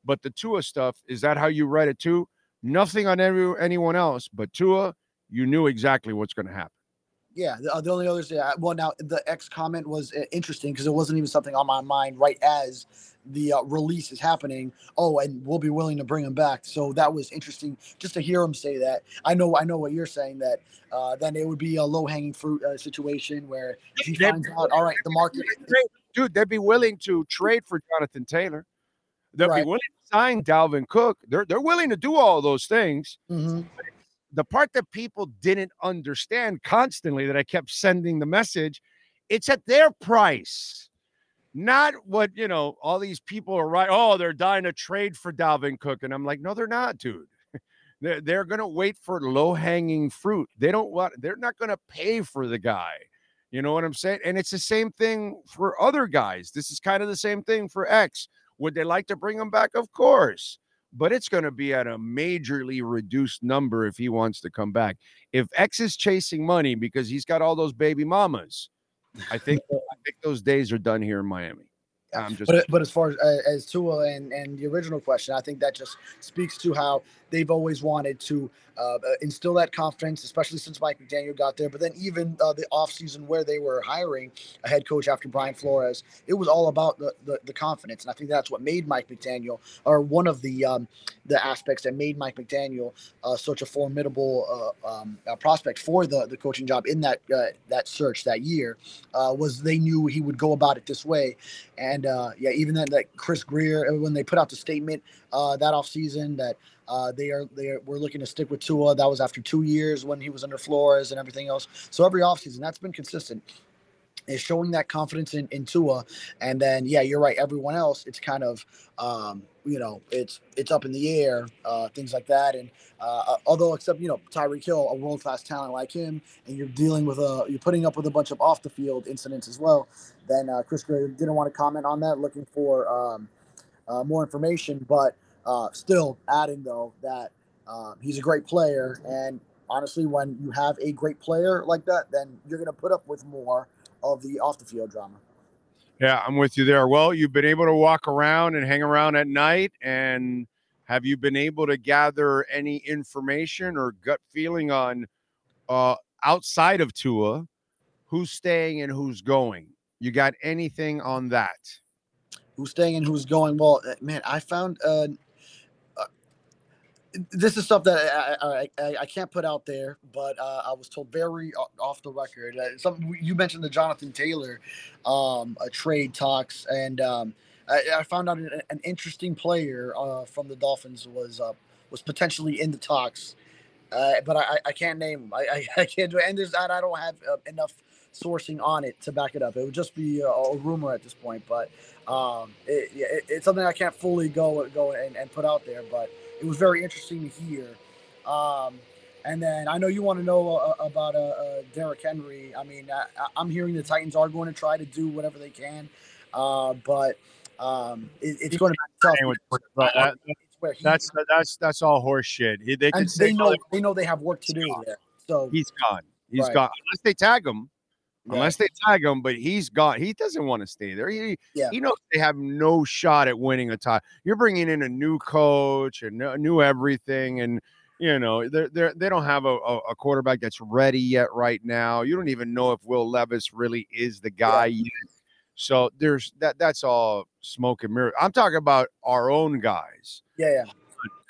But the Tua stuff, is that how you read it too? Nothing on every, anyone else, but Tua, you knew exactly what's going to happen. Yeah, the, uh, the only others. Yeah, well, now the X comment was uh, interesting because it wasn't even something on my mind right as the uh, release is happening. Oh, and we'll be willing to bring him back. So that was interesting just to hear him say that. I know, I know what you're saying. That uh, then it would be a low hanging fruit uh, situation where if he finds out, all right, the market, <laughs> dude, they'd be willing to trade for Jonathan Taylor. They'll right. be willing to sign Dalvin Cook. They're they're willing to do all those things. Mm-hmm. The part that people didn't understand constantly that I kept sending the message, it's at their price. Not what you know all these people are right oh they're dying to trade for dalvin cook and i'm like no they're not dude. <laughs> They're, they're gonna wait for low hanging fruit. They don't want they're not gonna pay for the guy. You know what i'm saying? And it's the same thing for other guys. This is kind of the same thing for x. Would they like to bring him back? Of course but it's going to be at a majorly reduced number if he wants to come back if x is chasing money because he's got all those baby mamas I think I think those days are done here in Miami. I'm just. But but as far as uh, as Tua and and the original question, I think that just speaks to how they've always wanted to uh, instill that confidence, especially since Mike McDaniel got there. But then even uh, the offseason where they were hiring a head coach after Brian Flores, it was all about the, the, the confidence. And I think that's what made Mike McDaniel, or one of the um, the aspects that made Mike McDaniel uh, such a formidable uh, um, uh, prospect for the, the coaching job in that uh, that search that year, was they knew he would go about it this way. And yeah, even that like Chris Grier when they put out the statement that offseason that – uh, they are they are, we're looking to stick with Tua. That was after two years when he was under Flores and everything else. So every offseason, that's been consistent. Is showing that confidence in, in Tua, and then yeah, you're right. Everyone else, it's kind of um, you know, it's it's up in the air, uh, things like that. And uh, uh although, except you know, Tyreek Hill, a world class talent like him, and you're dealing with a you're putting up with a bunch of off the field incidents as well. Then uh, Chris Gray didn't want to comment on that, looking for um, uh, more information, but uh, still adding though that um, he's a great player, and honestly, when you have a great player like that, then you're going to put up with more of the off the field drama. Yeah, I'm with you there. Well, you've been able to walk around and hang around at night, and have you been able to gather any information or gut feeling on uh, outside of Tua, who's staying and who's going? You got anything on that? Who's staying and who's going? Well, eh, man, I found uh, this is stuff that I, I, I, can't put out there, but uh, I was told very off the record. Uh, you mentioned the Jonathan Taylor um, a trade talks, and um, I, I, found out an, an interesting player uh, from the Dolphins was uh, was potentially in the talks, uh, but I, I can't name him. I, I, <laughs> can't do it, and there's I don't have uh, enough sourcing on it to back it up. It would just be a, a rumor at this point, but um, it, it, it's something I can't fully go go and, and put out there, but it was very interesting to hear. Um, and then I know you want to know uh, uh about uh, uh, Derrick Henry. I mean, I, am hearing the Titans are going to try to do whatever they can, uh, but um, it, it's going to be tough. That, that's that's that's all horseshit. They, and they know they know they have work to do there. So he's gone. He's right. gone unless they tag him. Yeah. Unless they tag him, but he's gone. He doesn't want to stay there. He, yeah. he knows they have no shot at winning a tie. You're bringing in a new coach and new everything, and you know they're, they're they don't have a, a, quarterback that's ready yet right now. You don't even know if Will Levis really is the guy yeah. yet. So there's that. That's all smoke and mirror. I'm talking about our own guys. Yeah, yeah.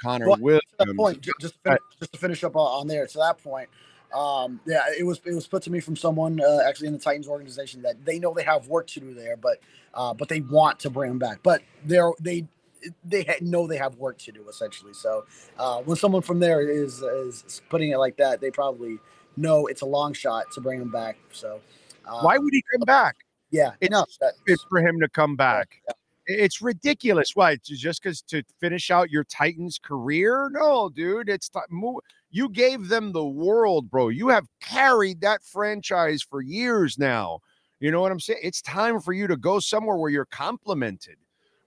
Connor well, Williams. point, just to, finish, just to finish up on there. To that point, um, yeah, it was it was put to me from someone uh, actually in the Titans organization that they know they have work to do there, but uh, but they want to bring him back. But they're they they know they have work to do essentially. So uh, when someone from there is is putting it like that, they probably know it's a long shot to bring him back. So why would he come back? Yeah, it's, no, it's for him to come back. Yeah. It's ridiculous. Why? Just because to finish out your Titans career? No, dude. It's t- move you gave them the world, bro. You have carried that franchise for years now. You know what I'm saying? It's time for you to go somewhere where you're complimented,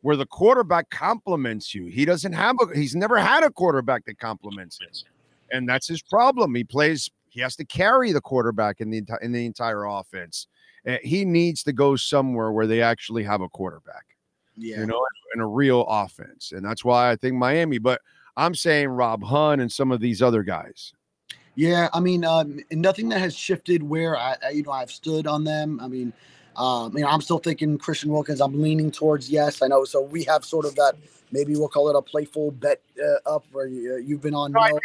where the quarterback compliments you. He doesn't have a, he's never had a quarterback that compliments him. And that's his problem. He plays, he has to carry the quarterback in the, in the entire offense. Uh, he needs to go somewhere where they actually have a quarterback. Yeah. You know, in a real offense. And that's why I think Miami, but I'm saying Rob Hunt and some of these other guys. Yeah, I mean, um, nothing that has shifted where I, you know, I've stood on them. I mean, um, you know, I'm still thinking Christian Wilkins. I'm leaning towards yes. I know. So we have sort of that. Maybe we'll call it a playful bet uh, up where you, have uh, been on. No, no,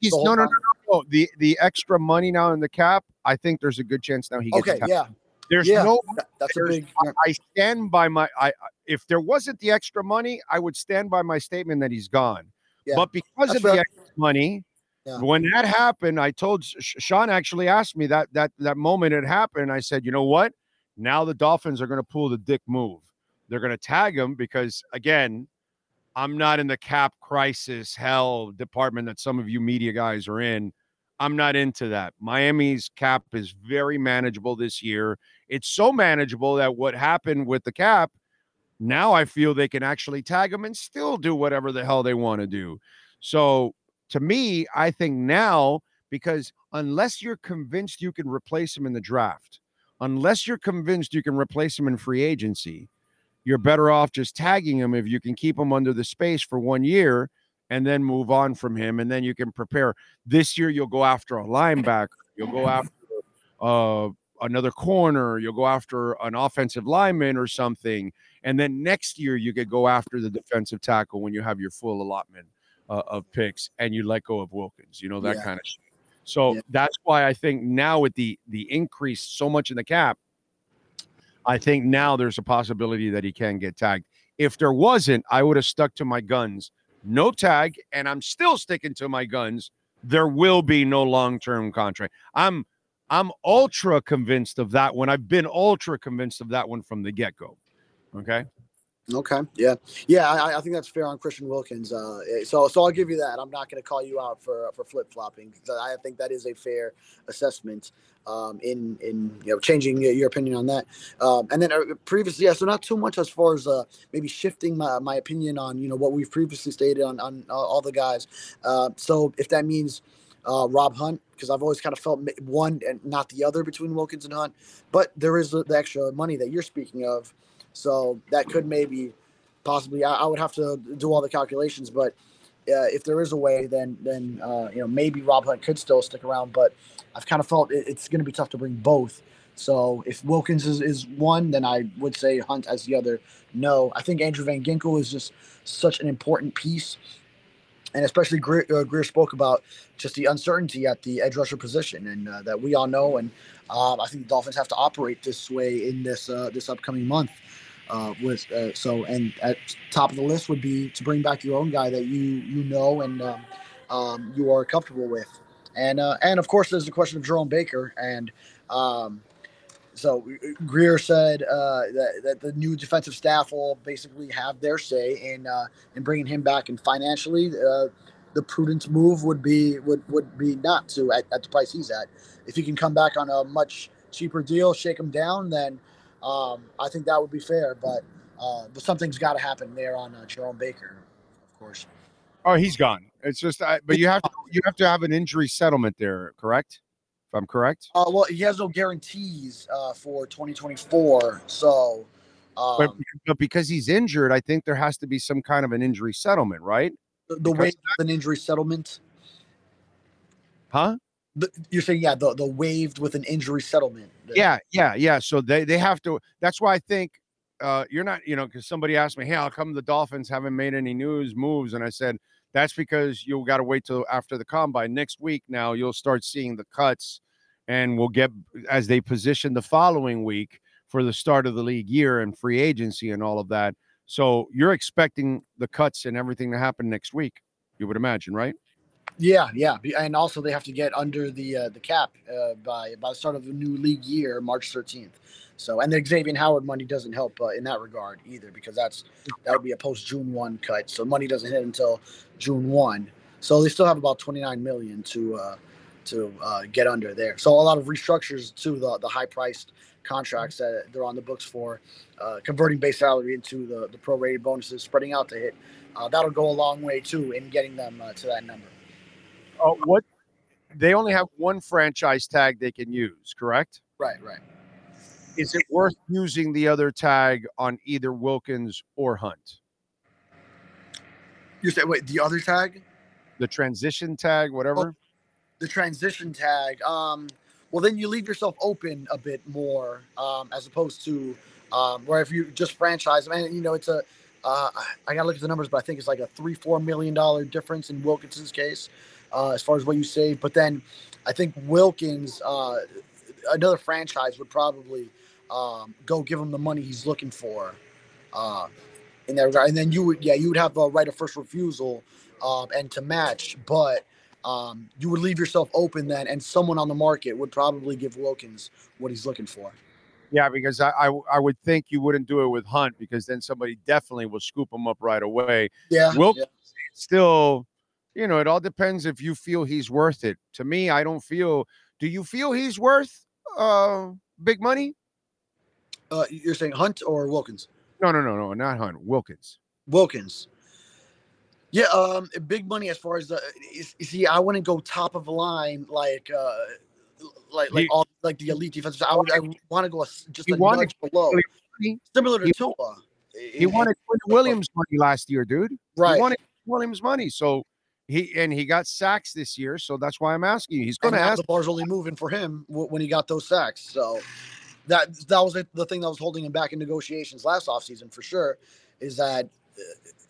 he's, no, no, no, no, The the extra money now in the cap. I think there's a good chance now he gets. Okay, yeah. There's yeah, no. That's a big. Yeah. I stand by my. I if there wasn't the extra money, I would stand by my statement that he's gone. Yeah. But because That's of the money, yeah. when that happened, I told Sean actually asked me that that that moment it happened. I said, you know what? Now the Dolphins are going to pull the dick move. They're going to tag him because again, I'm not in the cap crisis hell department that some of you media guys are in. I'm not into that. Miami's cap is very manageable this year. It's so manageable that what happened with the cap now I feel they can actually tag them and still do whatever the hell they want to do. So to me, I think now, because unless you're convinced you can replace him in the draft, unless you're convinced you can replace him in free agency, you're better off just tagging him if you can keep him under the space for one year and then move on from him. And then you can prepare. This year, you'll go after a linebacker, you'll go after uh, another corner, you'll go after an offensive lineman or something. And then next year, you could go after the defensive tackle when you have your full allotment uh, of picks and you let go of Wilkins, you know, that Yeah. kind of shit. So Yeah. that's why I think now with the the increase so much in the cap, I think now there's a possibility that he can get tagged. If there wasn't, I would have stuck to my guns. No tag, and I'm still sticking to my guns. There will be no long-term contract. I'm I'm ultra convinced of that one. I've been ultra convinced of that one from the get-go. Okay. Okay. Yeah. Yeah. I, I think that's fair on Christian Wilkins. Uh, eh, so so I'll give you that. I'm not going to call you out for for flip flopping. because I think that is a fair assessment. Um, in in you know changing your, opinion on that. Um, and then uh, previously, yeah. So not too much as far as uh, maybe shifting my, my opinion on you know what we've previously stated on on uh, all the guys. Uh, so if that means uh, Rob Hunt, because I've always kind of felt one and not the other between Wilkins and Hunt, but there is the extra money that you're speaking of. So that could maybe, possibly, I, I would have to do all the calculations, but uh, if there is a way, then then uh, you know maybe Rob Hunt could still stick around. But I've kind of felt it, it's going to be tough to bring both. So if Wilkins is, is one, then I would say Hunt as the other. No, I think Andrew Van Ginkel is just such an important piece, and especially Grier, uh, Grier spoke about just the uncertainty at the edge rusher position, and uh, that we all know. And um, I think the Dolphins have to operate this way in this uh, this upcoming month. Uh, with uh, so and at top of the list would be to bring back your own guy that you you know and um, um, you are comfortable with, and uh, and of course there's the question of Jerome Baker and um, so Grier said uh, that, that the new defensive staff will basically have their say in uh, in bringing him back and financially. Uh, the prudent move would be would would be not to at, at the price he's at. If he can come back on a much cheaper deal, shake him down, then um, I think that would be fair. But uh, but something's got to happen there on uh, Jerome Baker, of course. Oh, he's gone. It's just, I, but you have to, you have to have an injury settlement there, correct? If I'm correct. Uh, well, he has no guarantees uh, for 2024, so. Um, But, but because he's injured, I think there has to be some kind of an injury settlement, right? the, the way of an injury settlement. Huh? The, you're saying, yeah, the, the waived with an injury settlement. Yeah, yeah, yeah. So they they have to. That's why I think uh, you're not. You know, because somebody asked me, "Hey, how come the Dolphins haven't made any news moves?" And I said, "That's because you got to wait till after the combine next week. Now you'll start seeing the cuts, and we'll get as they position the following week for the start of the league year and free agency and all of that. So you're expecting the cuts and everything to happen next week. You would imagine, right? Yeah, yeah, and also they have to get under the uh, the cap uh, by by the start of the new league year, March 13th. So, and the Xavien Howard money doesn't help uh, in that regard either, because that's that would be a post June one cut. So money doesn't hit until June one. So they still have about 29 million to uh, to uh, get under there. So a lot of restructures to the the high priced contracts that they're on the books for, uh, converting base salary into the the prorated bonuses, spreading out to hit. That'll go a long way too in getting them to that number. Oh, what? They only have one franchise tag they can use, correct? Right, right. is it worth using the other tag on either Wilkins or Hunt? You say wait, the other tag, The transition tag, whatever. the transition tag. Um, well, then you leave yourself open a bit more, um, as opposed to um, where if you just franchise them, and you know it's a. Uh, I gotta look at the numbers, but I think it's like a three, four million dollar difference in Wilkinson's case, uh, as far as what you say. But then, I think Wilkins, uh, another franchise would probably um, go give him the money he's looking for, uh, in that regard. And then you would, yeah, you would have a right of first refusal, um, and to match, but um, you would leave yourself open then, and someone on the market would probably give Wilkins what he's looking for. Yeah, because I, I I would think you wouldn't do it with Hunt because then somebody definitely will scoop him up right away. Yeah, Wilkins yeah. still, you know, it all depends if you feel he's worth it. To me, I don't feel. Do you feel he's worth uh big money? Uh, you're saying Hunt or Wilkins? No, no, no, no, not Hunt. Wilkins. Wilkins. Yeah, um, big money as far as the. You you see, I wouldn't go top of the line like, uh, like like He- all like the elite defenses. I would I want to go just a wanted nudge below, similar to he- Tua. He wanted Quinn Williams money last year, dude. right. He wanted Williams money. So he and he got sacks this year. So that's why I'm asking you. He's going to ask. the bar's only moving for him when he got those sacks. So that that was the thing that was holding him back in negotiations last offseason for sure. Is that uh,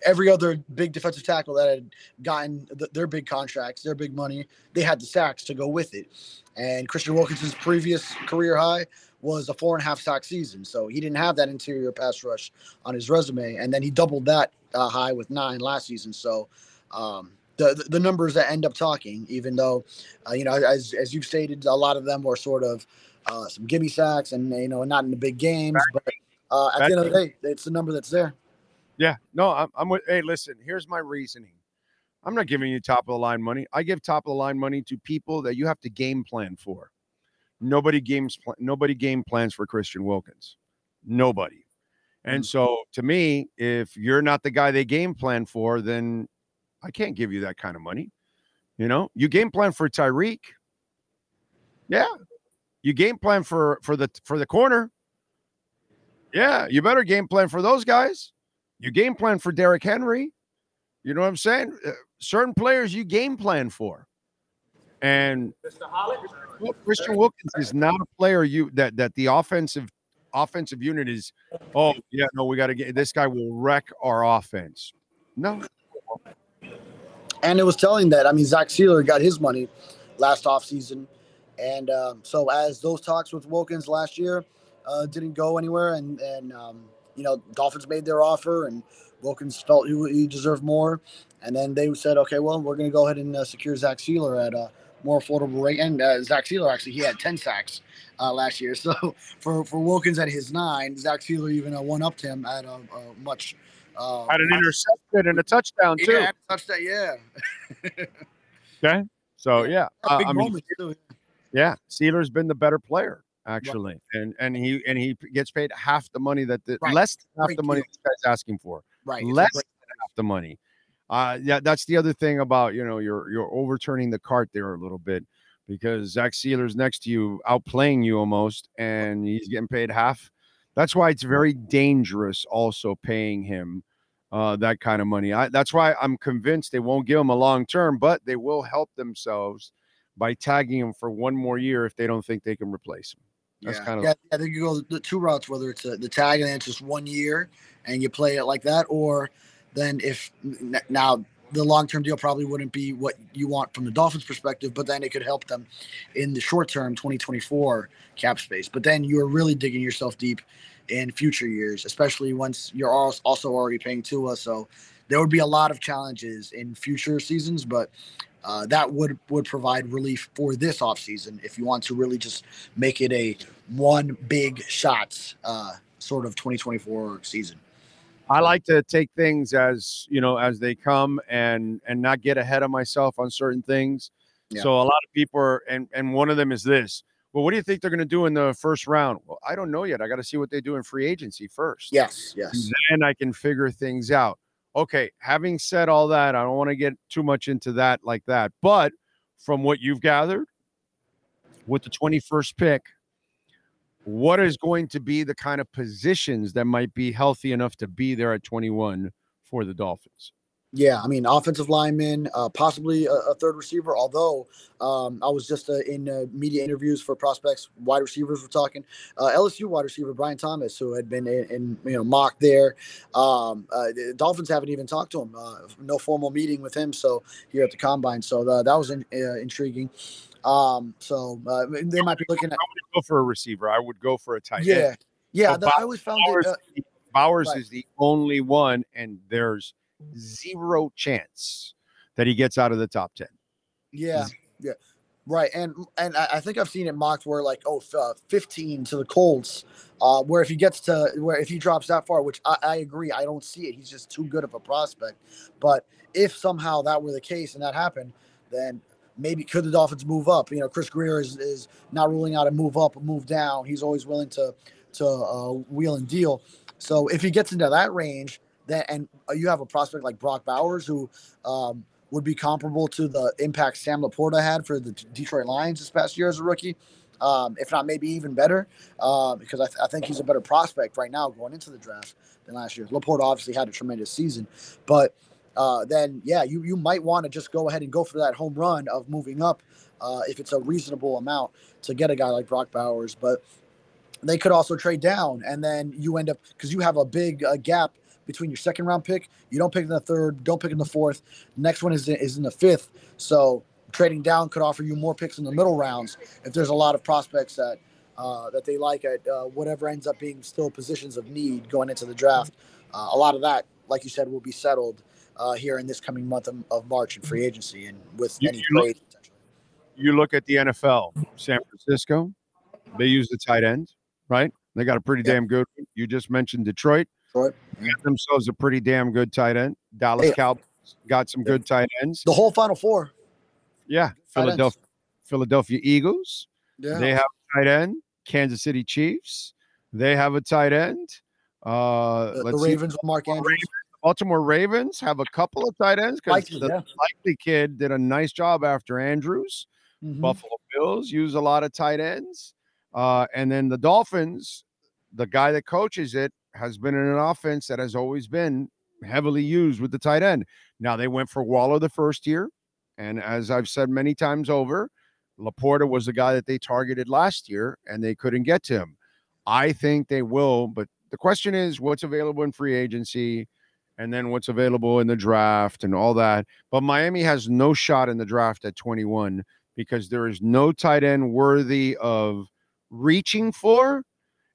every other big defensive tackle that had gotten th- their big contracts, their big money, they had the sacks to go with it. And Christian Wilkinson's previous career high was a four and a half sack season, so he didn't have that interior pass rush on his resume. And then he doubled that uh, high with nine last season. So. Um, the, the- numbers that end up talking, even though uh, you know, as as you've stated, a lot of them were sort of uh, some gimme sacks and you know, not in the big games. But uh, at the end of the day, it's the number that's there. Yeah, no, I'm, I'm with. Hey, listen, here's my reasoning. I'm not giving you top of the line money. I give top of the line money to people that you have to game plan for. Nobody games. Pl- nobody game plans for Christian Wilkins. Nobody. And Mm. so, to me, if you're not the guy they game plan for, then I can't give you that kind of money. You know, you game plan for Tyreek. Yeah, you game plan for for the for the corner. Yeah, you better game plan for those guys. You game plan for Derrick Henry. You know what I'm saying? Uh, certain players you game plan for. And Christian Wilkins is not a player you that that the offensive offensive unit is. Oh yeah, no, we got to get this guy will wreck our offense. No, And it was telling that I mean Zach Sieler got his money last offseason. And um, so as those talks with Wilkins last year uh, didn't go anywhere, and and um, you know Dolphins made their offer, and Wilkins felt he, he deserved more, and then they said, okay, well we're going to go ahead and uh, secure Zach Sieler at a more affordable rate. And uh, Zach Sieler actually he had ten sacks uh, last year, <laughs> so for for Wilkins at his nine, Zach Sieler even uh, one upped him at a, a much. Uh, had an interception and a touchdown too. yeah, touchdown, yeah. <laughs> Okay, so yeah, uh, Big I mean. Yeah, Steelers been the better player actually, and and he and he gets paid half the money that the Right. less than half Great the money deal. this guy's asking for, Right. less than half the money. Uh, yeah, that's the other thing about you know you're you're overturning the cart there a little bit because Zach Sieler's next to you, outplaying you almost, and he's getting paid half. That's why it's very dangerous also paying him uh, that kind of money. I, that's why I'm convinced they won't give him a long term, but they will help themselves by tagging him for one more year if they don't think they can replace him. That's yeah. kind of yeah, I think you go the two routes, whether it's uh the tag and it's just one year and you play it like that, or then if now the long term deal probably wouldn't be what you want from the Dolphins perspective, but then it could help them in the short term 2024 cap space. But then you're really digging yourself deep in future years, especially once you're also already paying Tua. So there would be a lot of challenges in future seasons, but uh, that would would provide relief for this offseason if you want to really just make it a one big shots uh, sort of 2024 season. I like to take things as you know as they come and and not get ahead of myself on certain things. Yeah. So a lot of people are and and one of them is this. Well, what do you think they're going to do in the first round? Well, I don't know yet. I got to see what they do in free agency first. Yes, yes. Then I can figure things out. Okay, having said all that, I don't want to get too much into that like that. But from what you've gathered with the 21st pick, what is going to be the kind of positions that might be healthy enough to be there at 21 for the Dolphins? Yeah, I mean, offensive lineman, uh, possibly a, a third receiver. Although um, I was just uh, in uh, media interviews for prospects, wide receivers were talking. Uh, LSU wide receiver Brian Thomas, who had been in, in you know mocked there. Um, uh, the Dolphins haven't even talked to him. Uh, no formal meeting with him. So here at the combine, so the, that was in, uh, intriguing. Um, so uh, they might be looking at I would go for a receiver. I would go for a tight yeah, end. yeah. So I always found Bowers, it. Uh, Bowers right. is the only one, and there's zero chance that he gets out of the top 10. Yeah, yeah, right. And and I, think I've seen it mocked where like oh uh, 15 to the Colts, uh, where if he gets to where if he drops that far, which I, I agree, I don't see it. He's just too good of a prospect. But if somehow that were the case and that happened, then maybe could the Dolphins move up? You know, Chris Grier is is not ruling out a move up or move down. He's always willing to to uh, wheel and deal. So if he gets into that range, then and you have a prospect like Brock Bowers who. Um, would be comparable to the impact Sam LaPorta had for the Detroit Lions this past year as a rookie. um, if not maybe even better, uh, because I, th- I, think he's a better prospect right now going into the draft than last year. Laporta obviously had a tremendous season, but uh, then yeah, you you might want to just go ahead and go for that home run of moving up uh, if it's a reasonable amount to get a guy like Brock Bowers, but. They could also trade down, and then you end up because you have a big uh, gap between your second round pick. You don't pick in the third, don't pick in the fourth. Next one is is in the fifth. So trading down could offer you more picks in the middle rounds if there's a lot of prospects that uh, that they like at uh, whatever ends up being still positions of need going into the draft. Uh, a lot of that, like you said, will be settled uh, here in this coming month of, of, March in free agency and with you, any you trade. Look, you look at the NFL, San Francisco, they use the tight end, right? They got a pretty damn good. You just mentioned Detroit. Detroit. Got themselves a pretty damn good tight end. Dallas hey, Cowboys got some good tight ends. The whole Final Four. Yeah, Philadelphia, Philadelphia Eagles. Yeah. They have a tight end. Kansas City Chiefs. They have a tight end. Uh, the, the Ravens with Mark Andrews. Baltimore Ravens have a couple of tight ends because the yeah. likely kid did a nice job after Andrews. Mm-hmm. Buffalo Bills use a lot of tight ends. Uh, and then the Dolphins, the guy that coaches it has been in an offense that has always been heavily used with the tight end. Now they went for Waller the first year. And as I've said many times over, LaPorta was the guy that they targeted last year and they couldn't get to him. I think they will, but the question is what's available in free agency and then what's available in the draft and all that. But Miami has no shot in the draft at 21 because there is no tight end worthy of reaching for.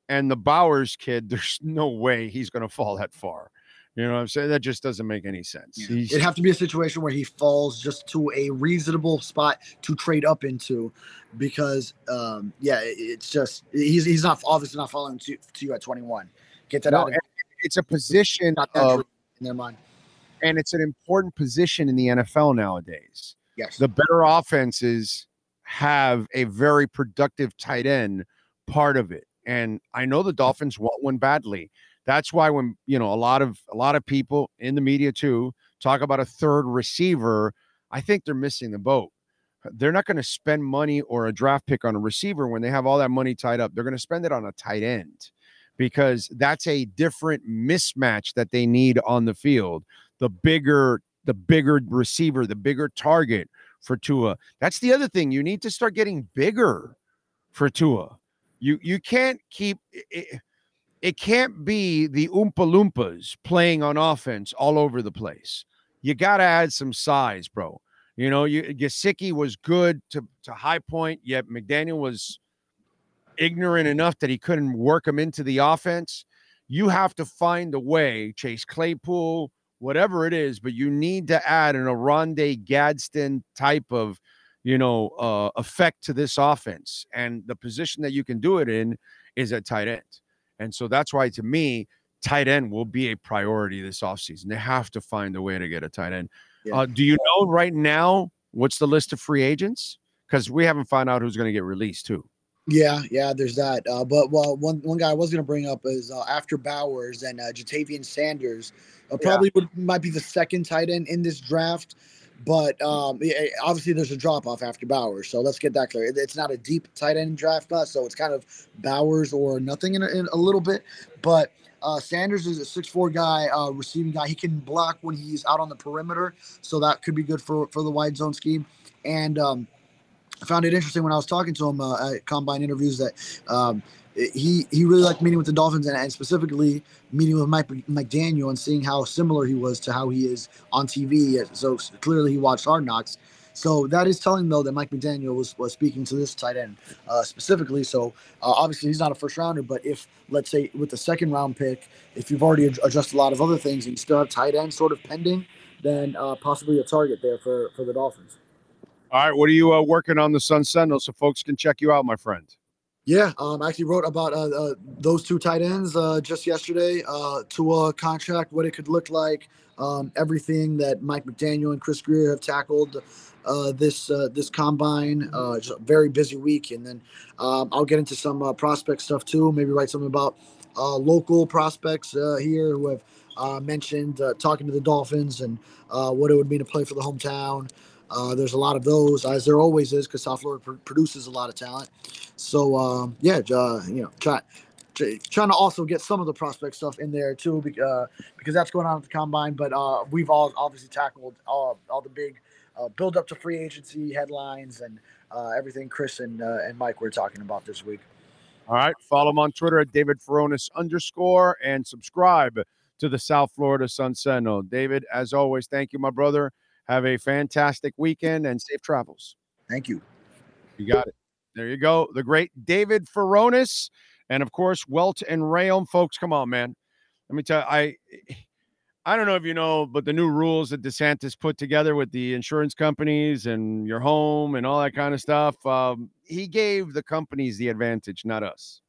And the Bowers kid, <laughs> there's no way he's going to fall that far. You know what I'm saying? That just doesn't make any sense. Yeah. It'd have to be a situation where he falls just to a reasonable spot to trade up into because um yeah, it's just he's he's not obviously not falling to, to you at 21. Get that no, out. Of- it's a position of, in their mind. And it's an important position in the NFL nowadays. Yes. The better offenses have a very productive tight end part of it. And I know the mm. Dolphins want one badly. That's why when you know a lot of a lot of people in the media too talk about a third receiver, I think they're missing the boat. They're not going to spend money or a draft pick on a receiver when they have all that money tied up. They're going to spend it on a tight end because that's a different mismatch that they need on the field. The bigger the bigger receiver, the bigger target for Tua. That's the other thing. You need to start getting bigger for Tua. You you can't keep it, it can't be the Oompa Loompas playing on offense all over the place. You got to add some size, bro. You know, you Gesicki was good to, to high point, yet McDaniel was ignorant enough that he couldn't work him into the offense. You have to find a way, Chase Claypool, whatever it is, but you need to add an Oronde Gadsden type of, you know, uh, effect to this offense. And the position that you can do it in is at tight end. And so that's why, to me, tight end will be a priority this offseason. They have to find a way to get a tight end. Yeah. Uh, do you know right now what's the list of free agents? Because we haven't found out who's going to get released too. Yeah, yeah, there's that. Uh, but well, one one guy I was going to bring up is uh, after Bowers and uh, Ja'Tavion Sanders, uh, probably yeah. would might be the second tight end in this draft. But um, obviously, there's a drop off after Bowers, so let's get that clear. It's not a deep tight end draft class, so it's kind of Bowers or nothing in a, in a little bit. But uh, Sanders is a six-four guy, uh, receiving guy. He can block when he's out on the perimeter, so that could be good for for the wide zone scheme. And um, I found it interesting when I was talking to him uh, at combine interviews that um, he he really liked meeting with the Dolphins and, and, specifically meeting with Mike McDaniel and seeing how similar he was to how he is on TV. So clearly he watched Hard Knocks. So that is telling though that Mike McDaniel was, was speaking to this tight end uh, specifically. So uh, obviously he's not a first rounder, but if let's say with the second round pick, if you've already adjusted a lot of other things and you still have tight end sort of pending, then uh, possibly a target there for for the Dolphins. All right, what are you uh, working on the Sun Sentinel so folks can check you out, my friend? Yeah, um, I actually wrote about uh, uh, those two tight ends uh, just yesterday. Uh, to a contract, what it could look like, um, everything that Mike McDaniel and Chris Grier have tackled uh, this uh, this combine. Uh, just a very busy week, and then um, I'll get into some prospect stuff too. Maybe write something about local prospects here who have mentioned talking to the Dolphins and what it would mean to play for the hometown. Uh, there's a lot of those, as there always is, because South Florida pr- produces a lot of talent. So um, yeah, uh, you know, try, trying to also get some of the prospect stuff in there too, uh, because that's going on at the combine. But uh, we've all obviously tackled all, all the big uh, build up to free agency headlines and uh, everything Chris and and Mike were talking about this week. All right, follow him on Twitter at David Furones underscore and subscribe to the South Florida Sun Sentinel. David, as always, thank you, my brother. Have a fantastic weekend and safe travels. Thank you. You got it. There you go. The great David Furones. And of course, Welt and Rheaume, folks. Come on, man. Let me tell you, I I don't know if you know, but the new rules that DeSantis put together with the insurance companies and your home and all that kind of stuff, um, he gave the companies the advantage, not us.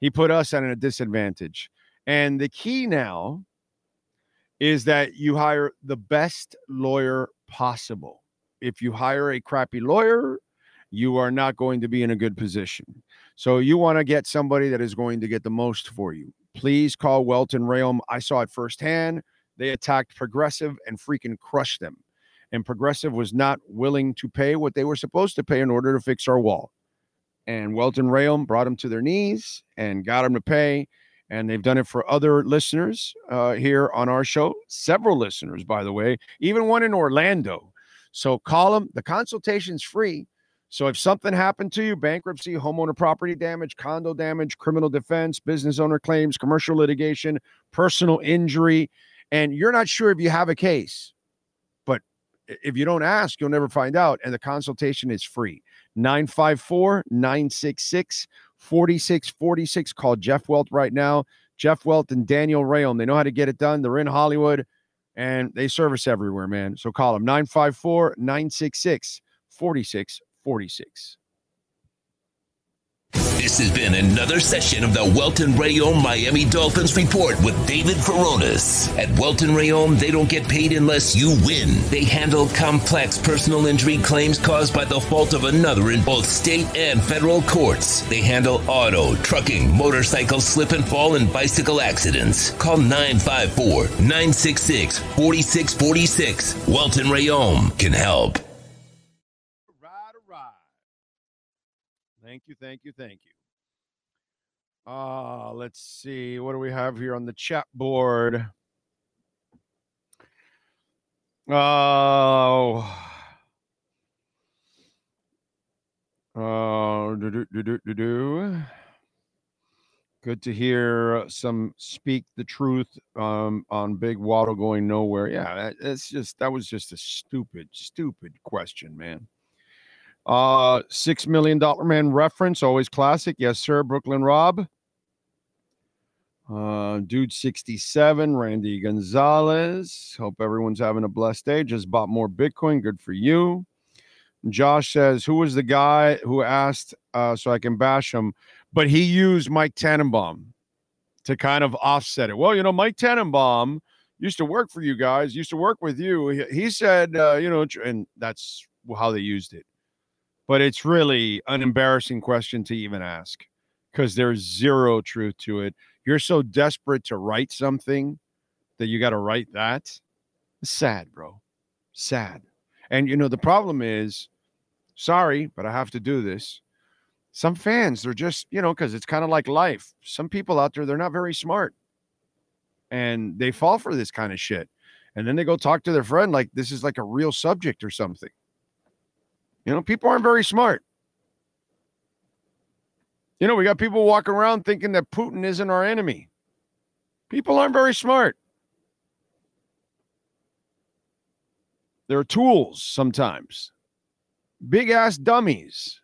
He put us at a disadvantage. And the key now is that you hire the best lawyer possible. If you hire a crappy lawyer, you are not going to be in a good position. So you want to get somebody that is going to get the most for you. Please call Welt and Rheaume. I saw it firsthand. They attacked Progressive and freaking crushed them. And Progressive was not willing to pay what they were supposed to pay in order to fix our wall. And Welt and Rheaume brought them to their knees and got them to pay. And they've done it for other listeners uh, here on our show. Several listeners, by the way, even one in Orlando. So call them. The consultation's free. So if something happened to you, bankruptcy, homeowner property damage, condo damage, criminal defense, business owner claims, commercial litigation, personal injury, and you're not sure if you have a case, but if you don't ask, you'll never find out. And the consultation is free. 954 966 4646. Call Jeff Welt right now. Jeff Welt and Daniel Rheaume. They know how to get it done. They're in Hollywood and they service everywhere, man. So call them 954 966 4646. 46. This has been another session of the Welt and Rheaume Miami Dolphins Report with David Furones. At Welt and Rheaume, they don't get paid unless you win. They handle complex personal injury claims caused by the fault of another in both state and federal courts. They handle auto, trucking, motorcycle slip and fall, and bicycle accidents. Call 954 966 4646. Welt and Rheaume can help. Thank you, thank you, thank you. Uh, let's see. What do we have here on the chat board? Oh. Uh, do, do, do. Good to hear some speak the truth um, on Big Waddle going nowhere. Yeah, that's just that was just a stupid, stupid question, man. Uh, six million dollar man reference, always classic. Yes, sir. Brooklyn Rob. Uh, dude 67, Randy Gonzalez. Hope everyone's having a blessed day. Just bought more Bitcoin. Good for you. Josh says, Who was the guy who asked uh, so I can bash him? But he used Mike Tannenbaum to kind of offset it. Well, you know, Mike Tannenbaum used to work for you guys, used to work with you. He, he said, uh, you know, and that's how they used it but it's really an embarrassing question to even ask because there's zero truth to it. You're so desperate to write something that you got to write that. It's sad, bro. Sad. And you know, the problem is sorry, but I have to do this. Some fans, they're just, you know, because it's kind of like life. Some people out there, they're not very smart and they fall for this kind of shit. And then they go talk to their friend like this is like a real subject or something. You know, people aren't very smart. You know, we got people walking around thinking that Putin isn't our enemy. People aren't very smart. They're tools sometimes, big ass dummies.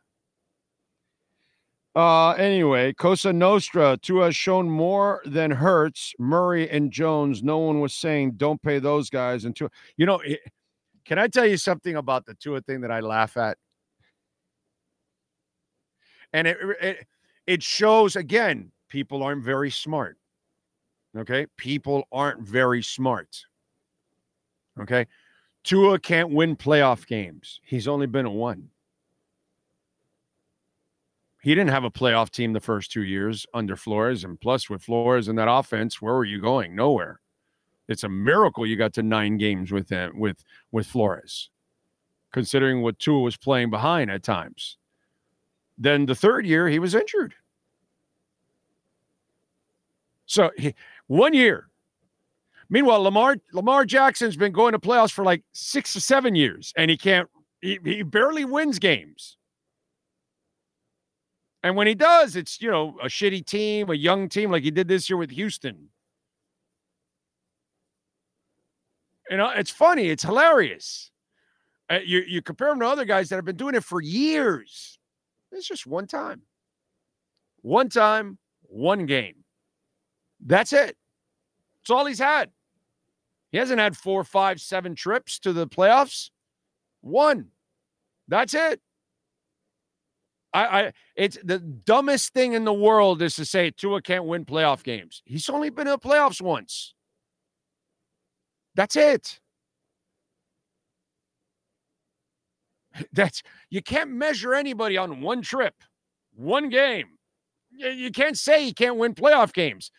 Uh, anyway, Cosa Nostra, Tua has shown more than Hurts, Murray, and Jones. No one was saying don't pay those guys. And Tua, you know, can I tell you something about the Tua thing that I laugh at? And it it, it shows again, people aren't very smart. Okay, people aren't very smart. Okay, Tua can't win playoff games. He's only been a one. He didn't have a playoff team the first two years under Flores, and plus with Flores and that offense, where were you going? Nowhere. It's a miracle you got to nine games with him with with Flores, considering what Tua was playing behind at times. Then the third year, he was injured. So he, one year. Meanwhile, Lamar Lamar Jackson's been going to playoffs for like six or seven years, and he can't. He, he barely wins games. And when he does, it's you know a shitty team, a young team, like he did this year with Houston. You know, it's funny, it's hilarious. Uh, you you compare him to other guys that have been doing it for years. It's just one time, one time, one game. That's it. That's all he's had. He hasn't had four, five, seven trips to the playoffs. One. That's it. I, I it's the dumbest thing in the world is to say Tua can't win playoff games. He's only been in the playoffs once. That's it. <laughs> That's you can't measure anybody on one trip, one game. You can't say he can't win playoff games.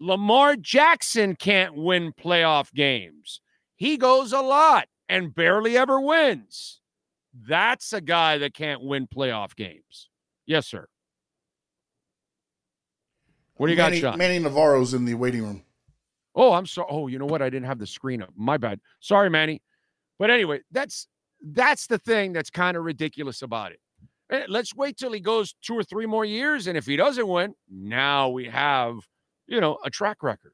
Lamar Jackson can't win playoff games. He goes a lot and barely ever wins. That's a guy that can't win playoff games. Yes, sir. What do you Manny, got, Sean? Manny Navarro's in the waiting room. Oh, I'm sorry. Oh, you know what? I didn't have the screen up. My bad. Sorry, Manny. But anyway, that's that's the thing that's kind of ridiculous about it. Eh, Let's wait till he goes two or three more years, and if he doesn't win, now we have you know a track record.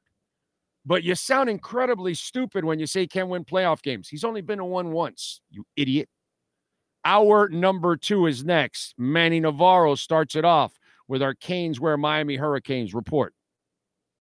But you sound incredibly stupid when you say he can't win playoff games. He's only been to one once, you idiot. Our number two is next. Manny Navarro starts it off with our Canes where Miami Hurricanes report.